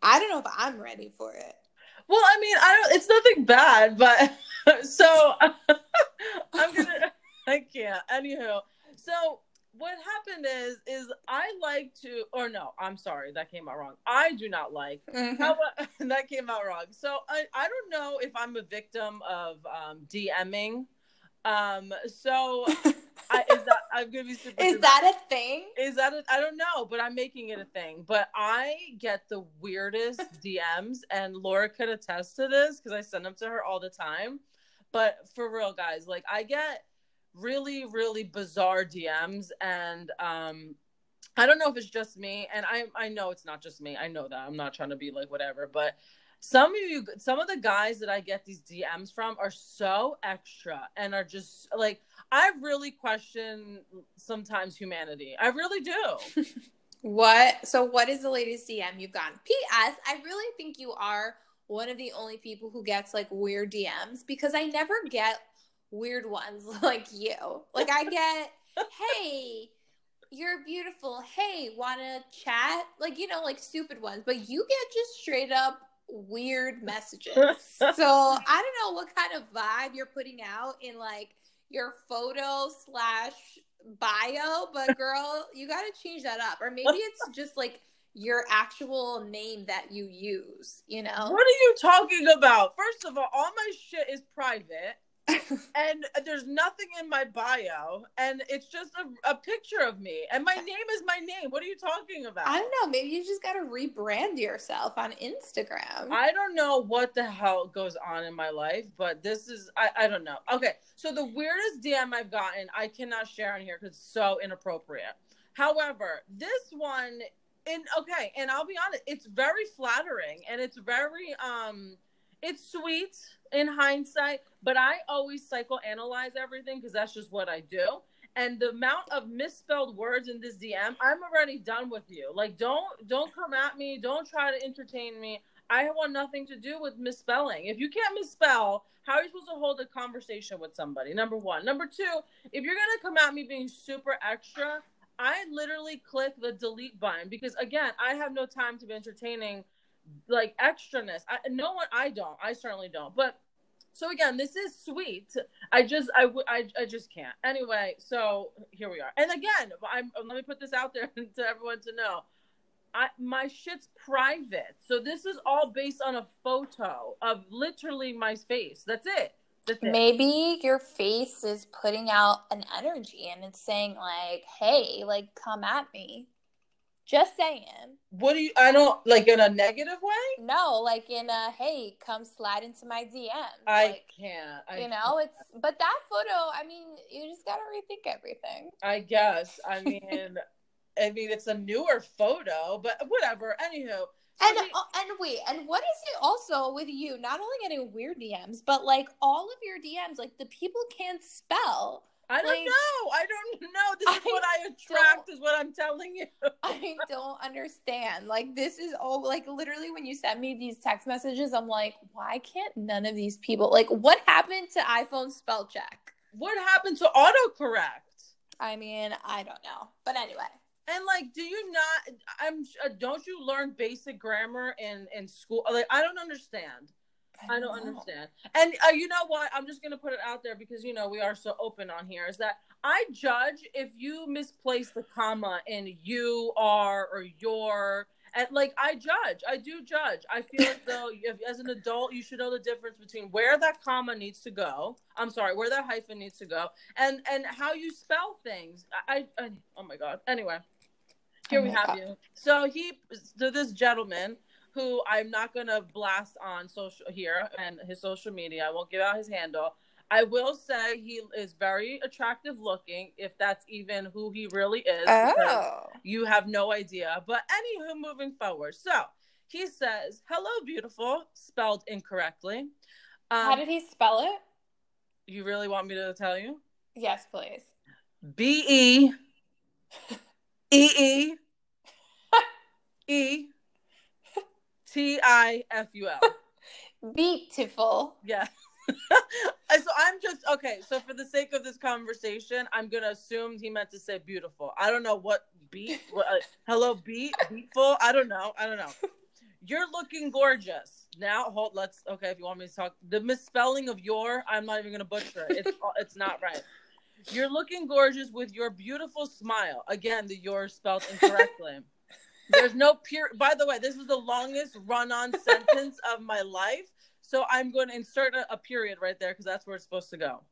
I don't know if I'm ready for it. Well, I mean, I don't. It's nothing bad, but so I'm gonna. I can't. Anywho, so what happened is is I like to or no, I'm sorry, that came out wrong. I do not like mm-hmm. how that came out wrong. So I, I don't know if I'm a victim of um, DMing. Um so I, is that I'm gonna be super Is that a thing? Is that I don't know, but I'm making it a thing. But I get the weirdest DMs and Laura could attest to this because I send them to her all the time. But for real guys, like I get really really bizarre DMs and um I don't know if it's just me and I I know it's not just me. I know that. I'm not trying to be like whatever, but some of you some of the guys that I get these DMs from are so extra and are just like I really question sometimes humanity. I really do. what? So what is the latest DM you've gotten? PS, I really think you are one of the only people who gets like weird DMs because I never get weird ones like you. Like I get, hey, you're beautiful. Hey, wanna chat? Like, you know, like stupid ones. But you get just straight up weird messages. so I don't know what kind of vibe you're putting out in like your photo slash bio, but girl, you gotta change that up. Or maybe it's just like your actual name that you use, you know? What are you talking about? First of all, all my shit is private. And there's nothing in my bio, and it's just a, a, picture of me, and my name is my name. What are you talking about? I don't know. Maybe you just got to rebrand yourself on Instagram. I don't know what the hell goes on in my life, but this is I, I don't know. Okay, so the weirdest DM I've gotten, I cannot share on here because it's so inappropriate. However, this one, in okay, and I'll be honest, it's very flattering and it's very um it's sweet in hindsight, but I always psychoanalyze everything because that's just what I do. and the amount of misspelled words in this DM, I'm already done with you. Like, don't don't come at me. Don't try to entertain me. I want nothing to do with misspelling. If you can't misspell, how are you supposed to hold a conversation with somebody? Number one. Number two, if you're gonna come at me being super extra, I literally click the delete button because again, I have no time to be entertaining like extraness. I, no one, I don't. I certainly don't. But so again, this is sweet. I just, I, I, I just can't. Anyway, so here we are. And again, I'm, let me put this out there to everyone to know. I, my shit's private. So this is all based on a photo of literally my face. That's it. That's it. Maybe your face is putting out an energy and it's saying like, "Hey, like come at me." Just saying. What do you? I don't like in a negative way. No, like in a hey, come slide into my DMs. I like, can't. I you know, it's but that photo. I mean, you just gotta rethink everything. I guess. I mean, I mean, it's a newer photo, but whatever. Anywho. And uh, and wait, and what is it also with you? Not only getting weird DMs, but like all of your DMs, like the people can't spell. I don't like- know. I don't know. This is I what I attract. Is what I'm telling you. I don't understand. Like this is all like literally when you send me these text messages, I'm like, why can't none of these people like what happened to iPhone spell check? What happened to autocorrect? I mean, I don't know. But anyway. And like, do you not? I'm. uh, Don't you learn basic grammar in in school? Like, I don't understand. I don't understand. And uh, you know what? I'm just gonna put it out there because you know we are so open on here. Is that I judge if you misplace the comma in you are or your. And like I judge, I do judge. I feel as though if, as an adult, you should know the difference between where that comma needs to go. I'm sorry, where that hyphen needs to go, and and how you spell things. I, I oh my god. Anyway, here Oh we have God. you. So he, so this gentleman who I'm not gonna blast on social here and his social media. I won't give out his handle. I will say he is very attractive looking, if that's even who he really is. Oh. You have no idea. But anywho, moving forward. So he says, Hello, beautiful, spelled incorrectly. How Um, did he spell it? you really want me to tell you? Yes, please. B E E E E T I F U L. Beautiful. Yeah. So I'm just okay. So for the sake of this conversation, I'm gonna assume he meant to say beautiful. I don't know what beat. What, uh, hello, beat, beatful. I don't know. I don't know. You're looking gorgeous. Now hold. Let's okay. If you want me to talk, the misspelling of your, I'm not even gonna butcher it. It's it's not right. You're looking gorgeous with your beautiful smile. Again, the your spelled incorrectly. There's no pure. By the way, this is the longest run-on sentence of my life. So I'm going to insert a, a period right there because that's where it's supposed to go.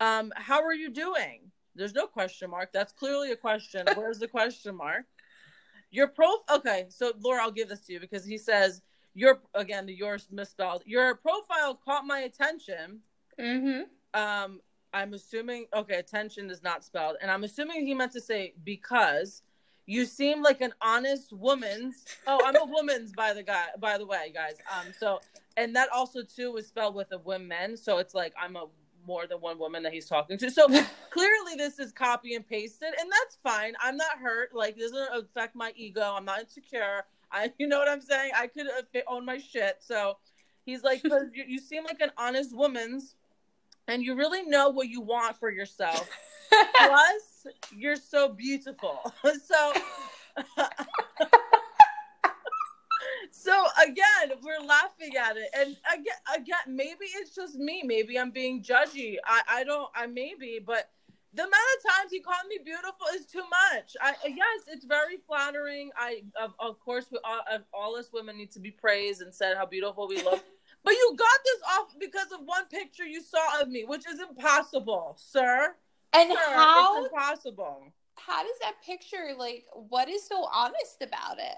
Um, how are you doing? There's no question mark. That's clearly a question. Where's the question mark? Your pro. Okay, so Laura, I'll give this to you because he says your again the yours misspelled. Your profile caught my attention. Mm-hmm. Um, I'm assuming okay, attention is not spelled, and I'm assuming he meant to say because you seem like an honest woman's. Oh, I'm a woman's by the guy. By the way, guys. Um, so and that also too was spelled with a women, so it's like I'm a more than one woman that he's talking to. So clearly this is copy and pasted, and that's fine. I'm not hurt. Like this doesn't affect my ego. I'm not insecure. I, you know what I'm saying? I could own my shit. So he's like, you, you seem like an honest woman's, and you really know what you want for yourself. Plus, you're so beautiful. So, so again, we're laughing at it, and again, again, maybe it's just me. Maybe I'm being judgy. I, I don't. I maybe, but the amount of times he called me beautiful is too much. I yes, it's very flattering. I of, of course, we all, of- all us women need to be praised and said how beautiful we look. But you got this off because of one picture you saw of me, which is impossible, sir. And how it's impossible. how does that picture like what is so honest about it?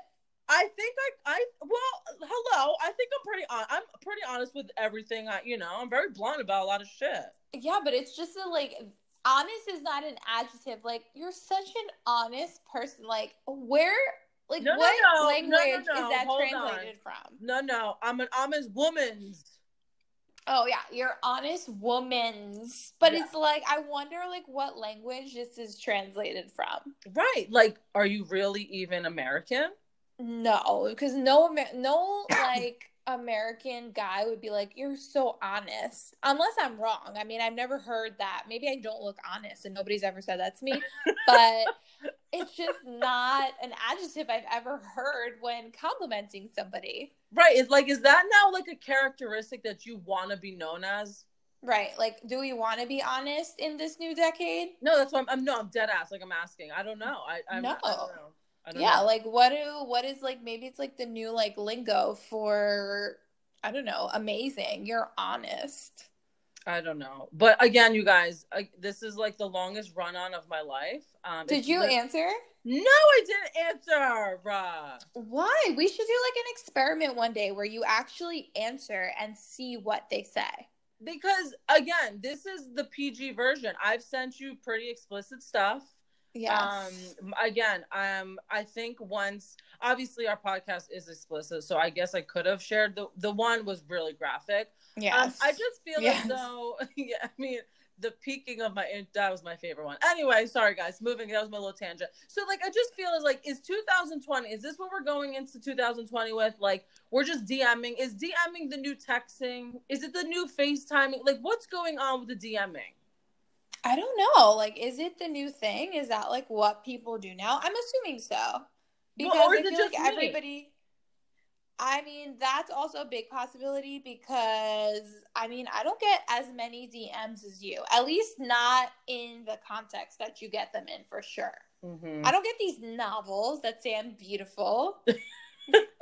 I think I, I well, hello. I think I'm pretty on. I'm pretty honest with everything. I, you know, I'm very blunt about a lot of shit. Yeah, but it's just a, like honest is not an adjective. Like you're such an honest person. Like where like No, what no. No, language is that Hold translated from? No, no, I'm an honest woman's. Oh yeah, you're honest woman's. But Yeah. it's like I wonder like what language this is translated from. Right. Like, are you really even American? No, because no no like American guy would be like, You're so honest. Unless I'm wrong. I mean, I've never heard that. Maybe I don't look honest and nobody's ever said that to me. But it's just not an adjective I've ever heard when complimenting somebody. Right. It's like, is that now like a characteristic that you want to be known as? Right. Like, do we want to be honest in this new decade? No, that's why I'm, I'm no, I'm dead ass. Like I'm asking. I don't know. I, I'm, No. I don't know. Yeah, know. like what do what is like maybe it's like the new like lingo for I don't know, amazing. You're honest. I don't know. But again, you guys, I, this is like the longest run on of my life. Um, Did you lit- answer? No, I didn't answer. Uh, Why? We should do like an experiment one day where you actually answer and see what they say. because again, this is the PG version. I've sent you pretty explicit stuff. Yes. Um, again, um, I think once obviously our podcast is explicit, so I guess I could have shared the the one was really graphic. Yeah. Um, I just feel Yes. as though, yeah, I mean, the peaking of my that was my favorite one. Anyway, sorry guys, moving. That was my little tangent. So like, I just feel as like, is 2020? Is this what we're going into 2020 with? Like, we're just DMing. Is DMing the new texting? Is it the new FaceTiming? Like, what's going on with the DMing? I don't know. Like, is it the new thing? Is that like what people do now? I'm assuming so. Because is I feel like everybody I mean, that's also a big possibility because I mean, I don't get as many DMs as you. At least not in the context that you get them in for sure. Mm-hmm. I don't get these novels that say I'm beautiful.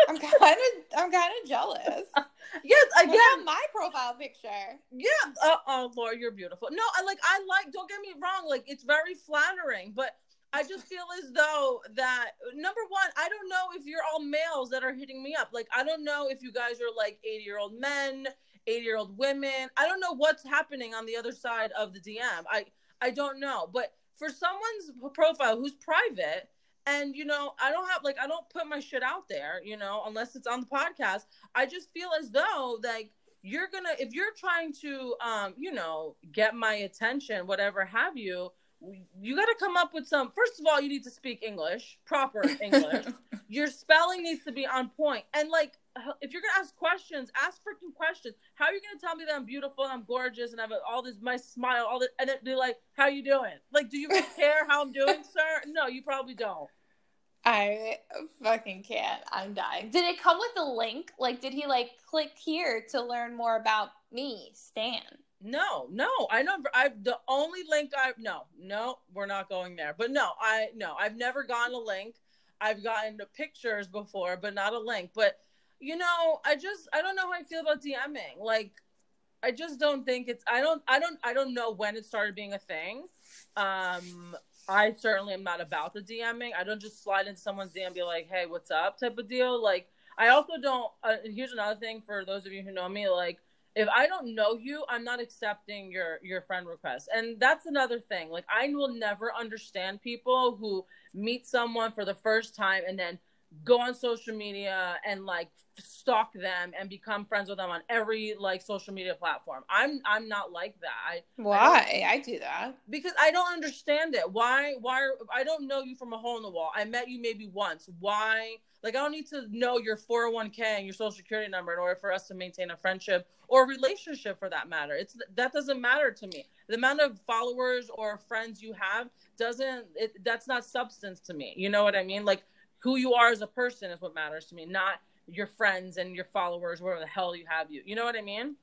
I'm kind of I'm kind of jealous. Yes, Look again, at my profile picture. Yeah. Uh, oh, Laura, you're beautiful. No, I like. I like. Don't get me wrong. Like, it's very flattering, but I just feel as though that number one, I don't know if you're all males that are hitting me up. Like, I don't know if you guys are like 80 year old men, 80 year old women. I don't know what's happening on the other side of the DM. I I don't know, but for someone's profile who's private. And you know, I don't have like I don't put my shit out there, you know, unless it's on the podcast. I just feel as though like you're gonna if you're trying to um you know get my attention whatever have you you got to come up with some first of all you need to speak english proper english. Your spelling needs to be on point. And like if you're gonna ask questions ask freaking questions. How are you gonna tell me that i'm beautiful and i'm gorgeous and i have all this my smile all this and then be like how you doing? Like do you care how i'm doing sir? No you probably don't I fucking can't. I'm dying. Did it come with a link? Like, did he like click here to learn more about me, Stan? No, no, I never. I the only link I no, no, we're not going there. But no, I no, I've never gotten a link. I've gotten pictures before, but not a link. But you know, I just I don't know how I feel about DMing. Like, I just don't think it's. I don't. I don't. I don't know when it started being a thing. Um, I certainly am not about the DMing. I don't just slide into someone's DM and be like, "Hey, what's up?" type of deal. Like, I also don't. Uh, here's another thing for those of you who know me. Like, if I don't know you, I'm not accepting your your friend request. And that's another thing. Like, I will never understand people who meet someone for the first time and then go on social media and like stalk them and become friends with them on every like social media platform. I'm I'm not like that. I Why? I do that. because I don't understand it. Why? Why? I don't know you from a hole in the wall. I met you maybe once. Why? Like I don't need to know your 401k and your social security number in order for us to maintain a friendship or relationship for that matter. It's that doesn't matter to me. The amount of followers or friends you have doesn't. It, that's not substance to me. You know what I mean? Like who you are as a person is what matters to me, not your friends and your followers, wherever the hell you have you. You know what I mean?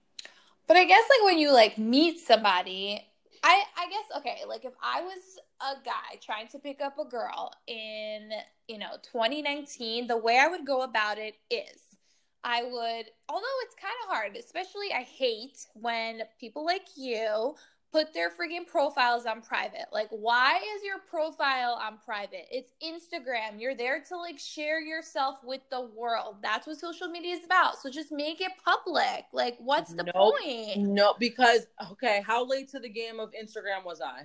But I guess like when you like meet somebody, I I guess okay, like if I was a guy trying to pick up a girl in, you know, 2019, the way I would go about it is I would although it's kind of hard, especially I hate when people like you put their freaking profiles on private. Like, why is your profile on private? It's Instagram. You're there to like share yourself with the world. That's what social media is about. So just make it public. Like, what's the Nope. point? No, because okay, how late to the game of Instagram was I?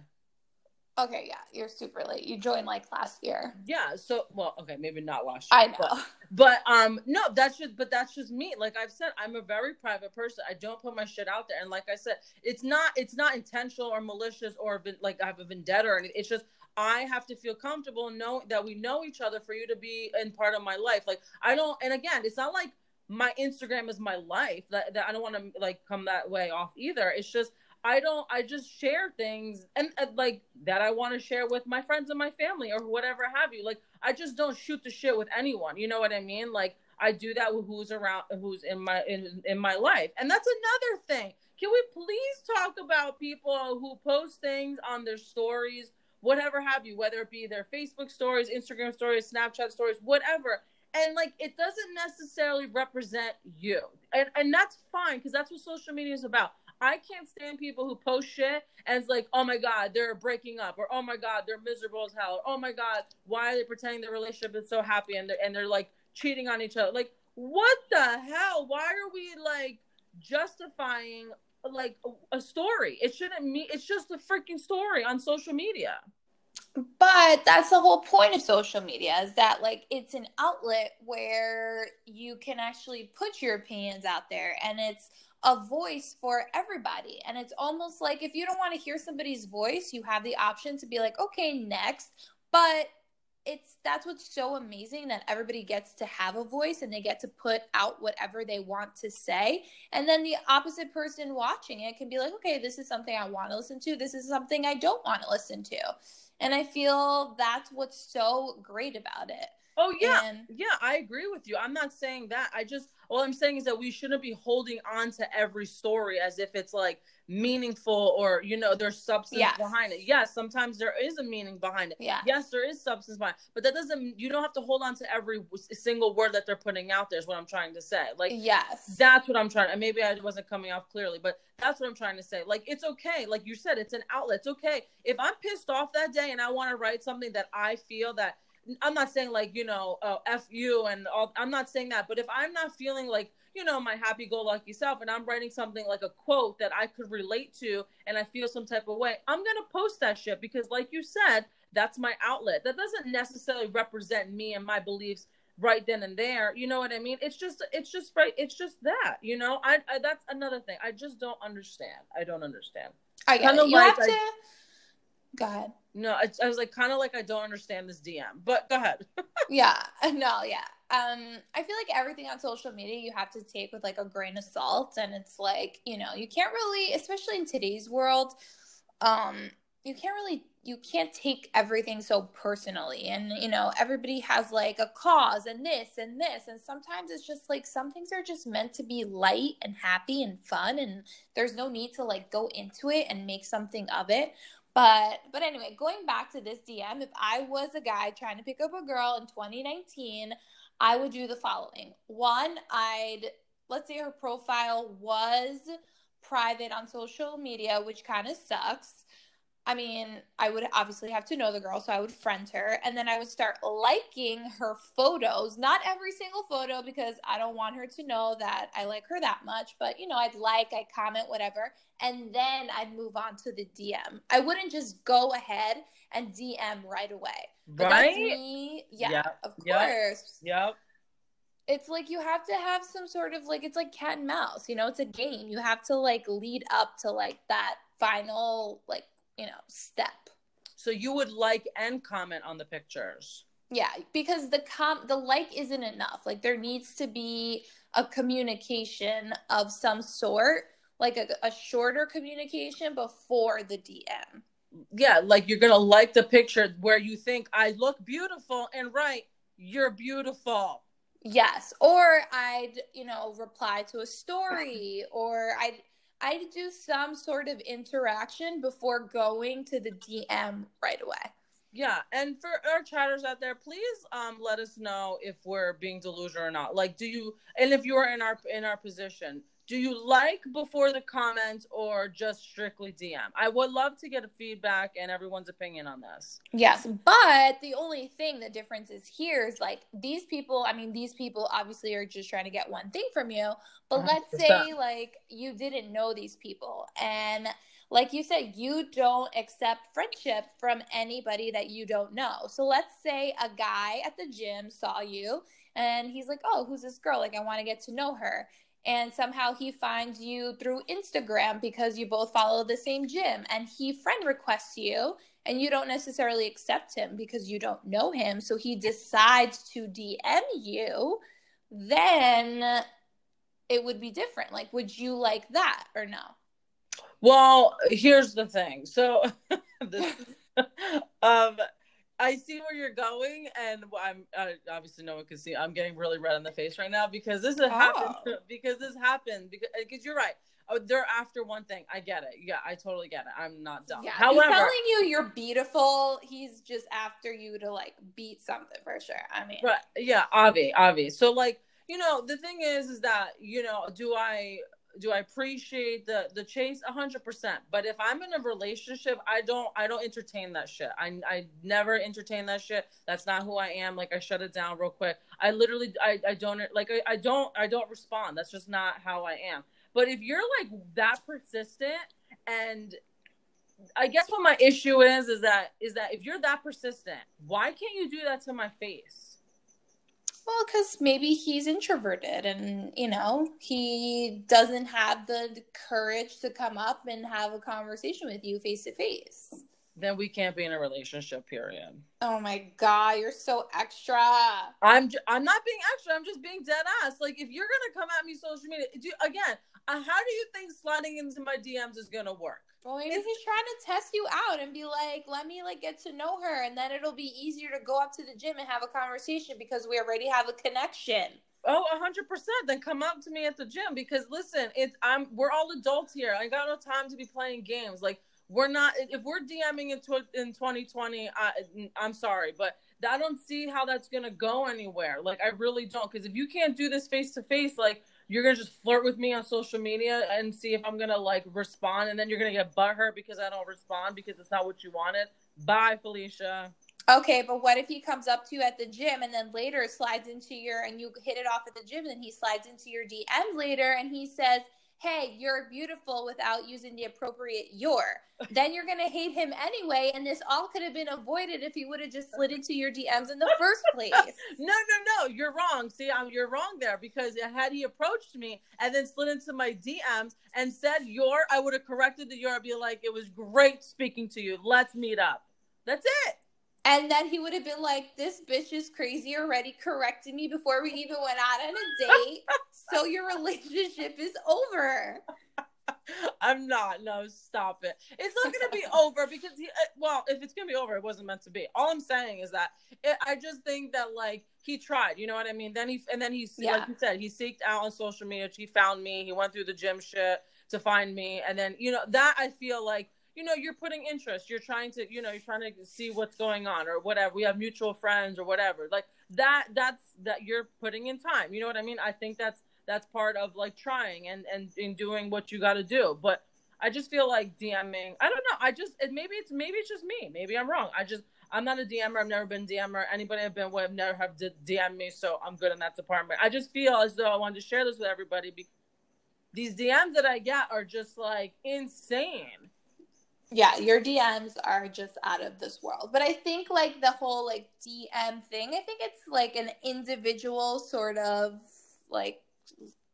Okay, yeah, you're super late. You joined like last year. Yeah. So, well, okay, maybe not last year. I know. But, but um, no, that's just, but that's just me. Like I've said, I'm a very private person. I don't put my shit out there, and like I said, it's not, it's not intentional or malicious or like I have a vendetta or anything. It's just I have to feel comfortable and know that we know each other for you to be in part of my life. Like I don't, and again, it's not like my Instagram is my life. That, that I don't want to like come that way off either. It's just I don't. I just share things and uh, like that I want to share with my friends and my family or whatever have you. Like I just don't shoot the shit with anyone. You know what I mean? Like I do that with who's around, who's in my in in my life, and that's another thing. Can we please talk about people who post things on their stories, whatever have you, whether it be their Facebook stories, Instagram stories, Snapchat stories, whatever, and like it doesn't necessarily represent you, and and that's fine because that's what social media is about. I can't stand people who post shit and it's like, oh my god, they're breaking up, or oh my god, they're miserable as hell, or oh my god, why are they pretending their relationship is so happy and they're and they're like cheating on each other? Like, what the hell? Why are we like justifying like a, story? It shouldn't mean it's just a freaking story on social media. But that's the whole point of social media is that like it's an outlet where you can actually put your opinions out there and it's a voice for everybody. And it's almost like if you don't want to hear somebody's voice, you have the option to be like, okay, next. But it's that's what's so amazing that everybody gets to have a voice and they get to put out whatever they want to say and then the opposite person watching it can be like okay this is something i want to listen to this is something i don't want to listen to and i feel that's what's so great about it Oh yeah, and, yeah, I agree with you. I'm not saying that. I just all I'm saying is that we shouldn't be holding on to every story as if it's like meaningful or you know there's substance yes. behind it. Yes, sometimes there is a meaning behind it. Yeah. Yes, there is substance behind, it. but that doesn't. You don't have to hold on to every single word that they're putting out there. Is what I'm trying to say. Like yes, that's what I'm trying. And maybe I wasn't coming off clearly, but that's what I'm trying to say. Like it's okay. Like you said, it's an outlet. It's okay if I'm pissed off that day and I want to write something that I feel that I'm not saying like you know uh, f you and all. I'm not saying that, but if I'm not feeling like you know my happy-go-lucky self, and I'm writing something like a quote that I could relate to, and I feel some type of way, I'm gonna post that shit because, like you said, that's my outlet. That doesn't necessarily represent me and my beliefs right then and there. You know what I mean? It's just it's just right. It's just that. You know, I, I that's another thing. I just don't understand. I don't understand. I it. You like have I, to. Go ahead. No, I, I was like kind of like I don't understand this DM, but go ahead. yeah, no, yeah. Um, I feel like everything on social media you have to take with like a grain of salt, and it's like you know you can't really, especially in today's world, um, you can't really you can't take everything so personally and you know everybody has like a cause and this and this and sometimes it's just like some things are just meant to be light and happy and fun and there's no need to like go into it and make something of it but but anyway, going back to this DM, if I was a guy trying to pick up a girl in 2019, I would do the following. One, I'd let's say her profile was private on social media, which kind of sucks. I mean, I would obviously have to know the girl, so I would friend her and then I would start liking her photos. Not every single photo because I don't want her to know that I like her that much, but you know, I'd like, I'd comment, whatever. And then I'd move on to the DM. I wouldn't just go ahead and DM right away. But right? me. Yeah, yep. of course. Yep. It's like you have to have some sort of like, it's like cat and mouse, you know, it's a game. You have to like lead up to like that final, like, you know, step. So you would like and comment on the pictures. Yeah, because the com the like isn't enough. Like there needs to be a communication of some sort, like a, a shorter communication before the DM. Yeah, like you're gonna like the picture where you think I look beautiful and right, you're beautiful. Yes, or I'd you know reply to a story, or I'd I do some sort of interaction before going to the DM right away. Yeah, and for our chatters out there, please um let us know if we're being delusional or not. Like, do you and if you're in our in our position, do you like before the comments or just strictly DM? I would love to get a feedback and everyone's opinion on this. Yes, but the only thing the difference is here is like these people, I mean, these people obviously are just trying to get one thing from you, but let us say like you didn't know these people and like you said, you don't accept friendship from anybody that you don't know. So let's say a guy at the gym saw you and he's like, "Oh, who's this girl? Like I want to get to know her." And somehow he finds you through Instagram because you both follow the same gym and he friend requests you and you don't necessarily accept him because you don't know him. So he decides to DM you, then it would be different. Like, would you like that or no? Well, here's the thing. So, this, um, I see where you're going, and I'm uh, obviously no one can see. I'm getting really red in the face right now because this has oh. happened. Because this happened. Because because you're right. Oh, they're after one thing. I get it. Yeah, I totally get it. I'm not dumb. Yeah, However, he's telling you you're beautiful. He's just after you to like beat something for sure. I mean, right? Yeah, Avi, Avi. So like, you know, the thing is, is that you know, do I do I appreciate the the chase? A hundred percent. But if I'm in a relationship, I don't I don't entertain that shit. I I never entertain that shit. That's not who I am. Like I shut it down real quick. I literally I, I don't like I, I don't I don't respond. That's just not how I am. But if you're like that persistent and I guess what my issue is is that is that if you're that persistent, why can't you do that to my face? Well, because maybe he's introverted and, you know, he doesn't have the courage to come up and have a conversation with you face to face. Then we can't be in a relationship, period. Oh my God, you're so extra. I'm, j- I'm not being extra. I'm just being dead ass. Like, if you're going to come at me social media, do, again, uh, how do you think sliding into my DMs is going to work? Well, maybe it's, he's trying to test you out and be like, let me like get to know her, and then it'll be easier to go up to the gym and have a conversation because we already have a connection. Oh, hundred percent. Then come up to me at the gym because listen, it's I'm we're all adults here. I got no time to be playing games. Like we're not. If we're DMing in tw- in 2020, I, I'm sorry, but I don't see how that's gonna go anywhere. Like I really don't. Because if you can't do this face to face, like you're gonna just flirt with me on social media and see if I'm gonna like respond, and then you're gonna get butthurt because I don't respond because it's not what you wanted. Bye, Felicia. Okay, but what if he comes up to you at the gym and then later slides into your and you hit it off at the gym and he slides into your DMs later and he says, hey, you're beautiful without using the appropriate your. then you're going to hate him anyway. And this all could have been avoided if he would have just slid into your DMs in the first place. no, no, no. You're wrong. See, I'm, you're wrong there because had he approached me and then slid into my DMs and said your, I would have corrected the your. I'd be like, it was great speaking to you. Let's meet up. That's it. And then he would have been like, This bitch is crazy already, correcting me before we even went out on a date. so your relationship is over. I'm not. No, stop it. It's not going to be over because he, uh, well, if it's going to be over, it wasn't meant to be. All I'm saying is that it, I just think that like he tried, you know what I mean? Then he, and then he's, yeah. like you said, he seeked out on social media. He found me. He went through the gym shit to find me. And then, you know, that I feel like you know you're putting interest. You're trying to you know you're trying to see what's going on or whatever. We have mutual friends or whatever. Like that that's that you're putting in time. You know what i mean? I think that's that's part of like trying and and in doing what you got to do. But i just feel like dming i don't know. I just it, maybe it's maybe it's just me. Maybe i'm wrong. I just i'm not a dmer. I've never been dmer. Anybody i've been with never have dm me so i'm good in that department. I just feel as though i wanted to share this with everybody because these dms that i get are just like insane yeah, your DMs are just out of this world. But I think like the whole like DM thing, I think it's like an individual sort of like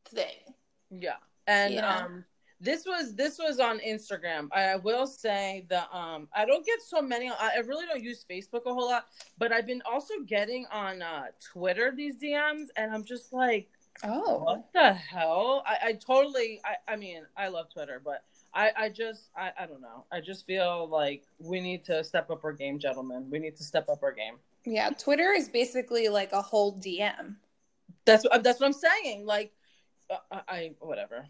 thing. Yeah. And you know? um this was this was on Instagram. I will say the um I don't get so many I really don't use Facebook a whole lot, but I've been also getting on uh Twitter these DMs and I'm just like Oh what the hell? I, I totally I, I mean I love Twitter, but I, I just I, I don't know. I just feel like we need to step up our game, gentlemen. We need to step up our game. Yeah, Twitter is basically like a whole DM. That's what that's what I'm saying. Like, uh, I, I whatever.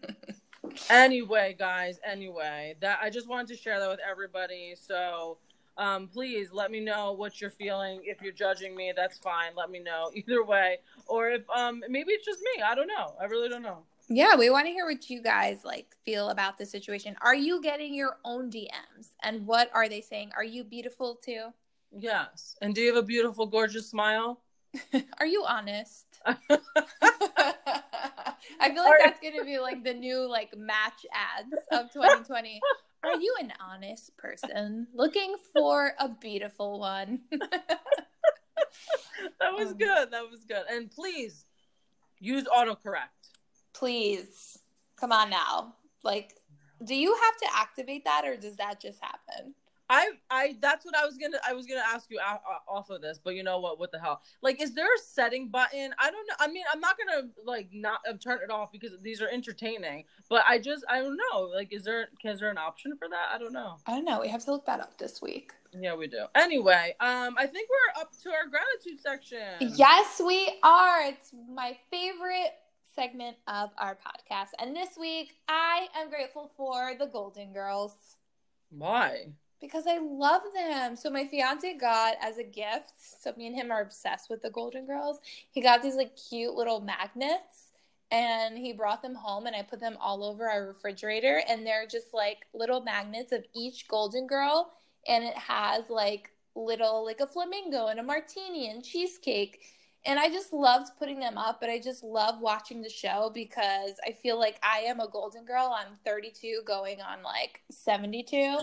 anyway, guys. Anyway, that I just wanted to share that with everybody. So, um, please let me know what you're feeling. If you're judging me, that's fine. Let me know either way. Or if um maybe it's just me. I don't know. I really don't know. Yeah, we want to hear what you guys like feel about the situation. Are you getting your own DMs? And what are they saying? Are you beautiful too? Yes. And do you have a beautiful, gorgeous smile? are you honest? I feel like that's gonna be like the new like match ads of 2020. Are you an honest person looking for a beautiful one? that was Um, good. That was good. And please use autocorrect. Please, come on now. Like, do you have to activate that, or does that just happen? I I that's what I was gonna I was gonna ask you off of this, but you know what? What the hell? Like, is there a setting button? I don't know. I mean, I'm not gonna like not turn it off because these are entertaining. But I just I don't know. Like, is there is there an option for that? I don't know. I don't know. We have to look that up this week. Yeah, we do. Anyway, um, I think we're up to our gratitude section. Yes, we are. It's my favorite segment of our podcast. And this week, I am grateful for the Golden Girls Why? because I love them. So, my fiance got as a gift, so me and him are obsessed with the Golden Girls. He got these like cute little magnets and he brought them home, and I put them all over our refrigerator. And they're just like little magnets of each Golden Girl, and it has like little, like a flamingo and a martini and cheesecake and I just loved putting them up, but I just love watching the show because I feel like I am a golden girl. I'm 32 going on like 72.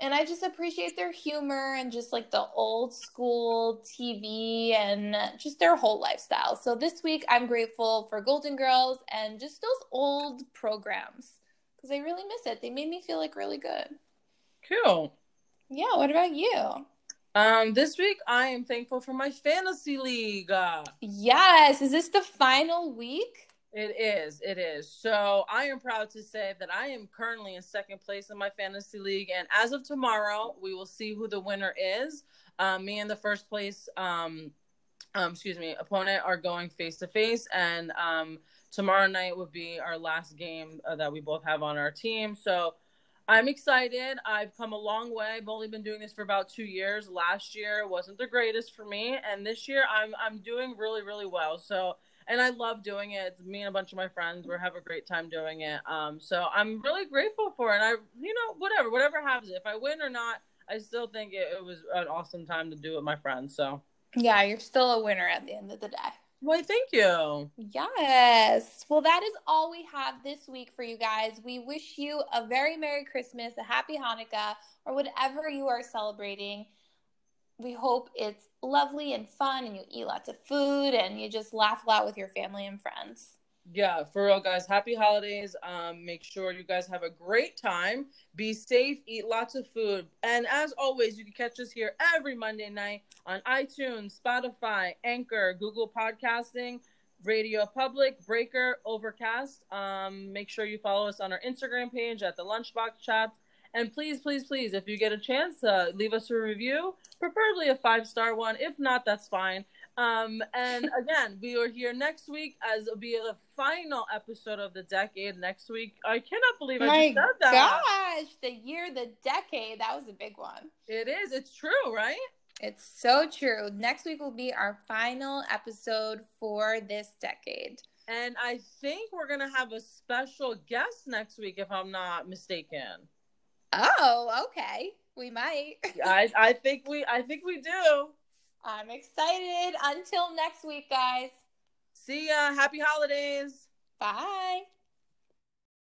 And I just appreciate their humor and just like the old school TV and just their whole lifestyle. So this week I'm grateful for Golden Girls and just those old programs because I really miss it. They made me feel like really good. Cool. Yeah, what about you? Um, this week I am thankful for my fantasy league. Uh, Yes, is this the final week? It is. It is. So I am proud to say that I am currently in second place in my fantasy league, and as of tomorrow, we will see who the winner is. Um, me and the first place, um, um, excuse me, opponent are going face to face, and um, tomorrow night would be our last game uh, that we both have on our team. So I'm excited. I've come a long way. I've only been doing this for about two years. Last year wasn't the greatest for me, and this year I'm I'm doing really really well. So and I love doing it. It's me and a bunch of my friends. We have a great time doing it. Um, so I'm really grateful for it. I, you know, whatever, whatever happens, if I win or not, I still think it, it was an awesome time to do it with my friends. So, Yeah, you're still a winner at the end of the day. Why, thank you. Yes. Well, that is all we have this week for you guys. We wish you a very Merry Christmas, a Happy Hanukkah, or whatever you are celebrating. We hope it's lovely and fun and you eat lots of food and you just laugh a lot with your family and friends. Yeah, for real, guys. Happy holidays. Um, make sure you guys have a great time. Be safe. Eat lots of food. And as always, you can catch us here every Monday night on iTunes, Spotify, Anchor, Google Podcasting, Radio Public, Breaker, Overcast. Um, make sure you follow us on our Instagram page at the Lunchbox Chats. And please, please, please, if you get a chance, uh, leave us a review, preferably a five star one. If not, that's fine. Um, and again, we are here next week as it'll be the final episode of the decade next week. I cannot believe I My just said that. gosh, the year, the decade, that was a big one. It is. It's true, right? It's so true. Next week will be our final episode for this decade. And I think we're gonna have a special guest next week, if I'm not mistaken. Oh, okay. We might. I I think we I think we do. I'm excited. Until next week, guys. See ya. Happy holidays. Bye.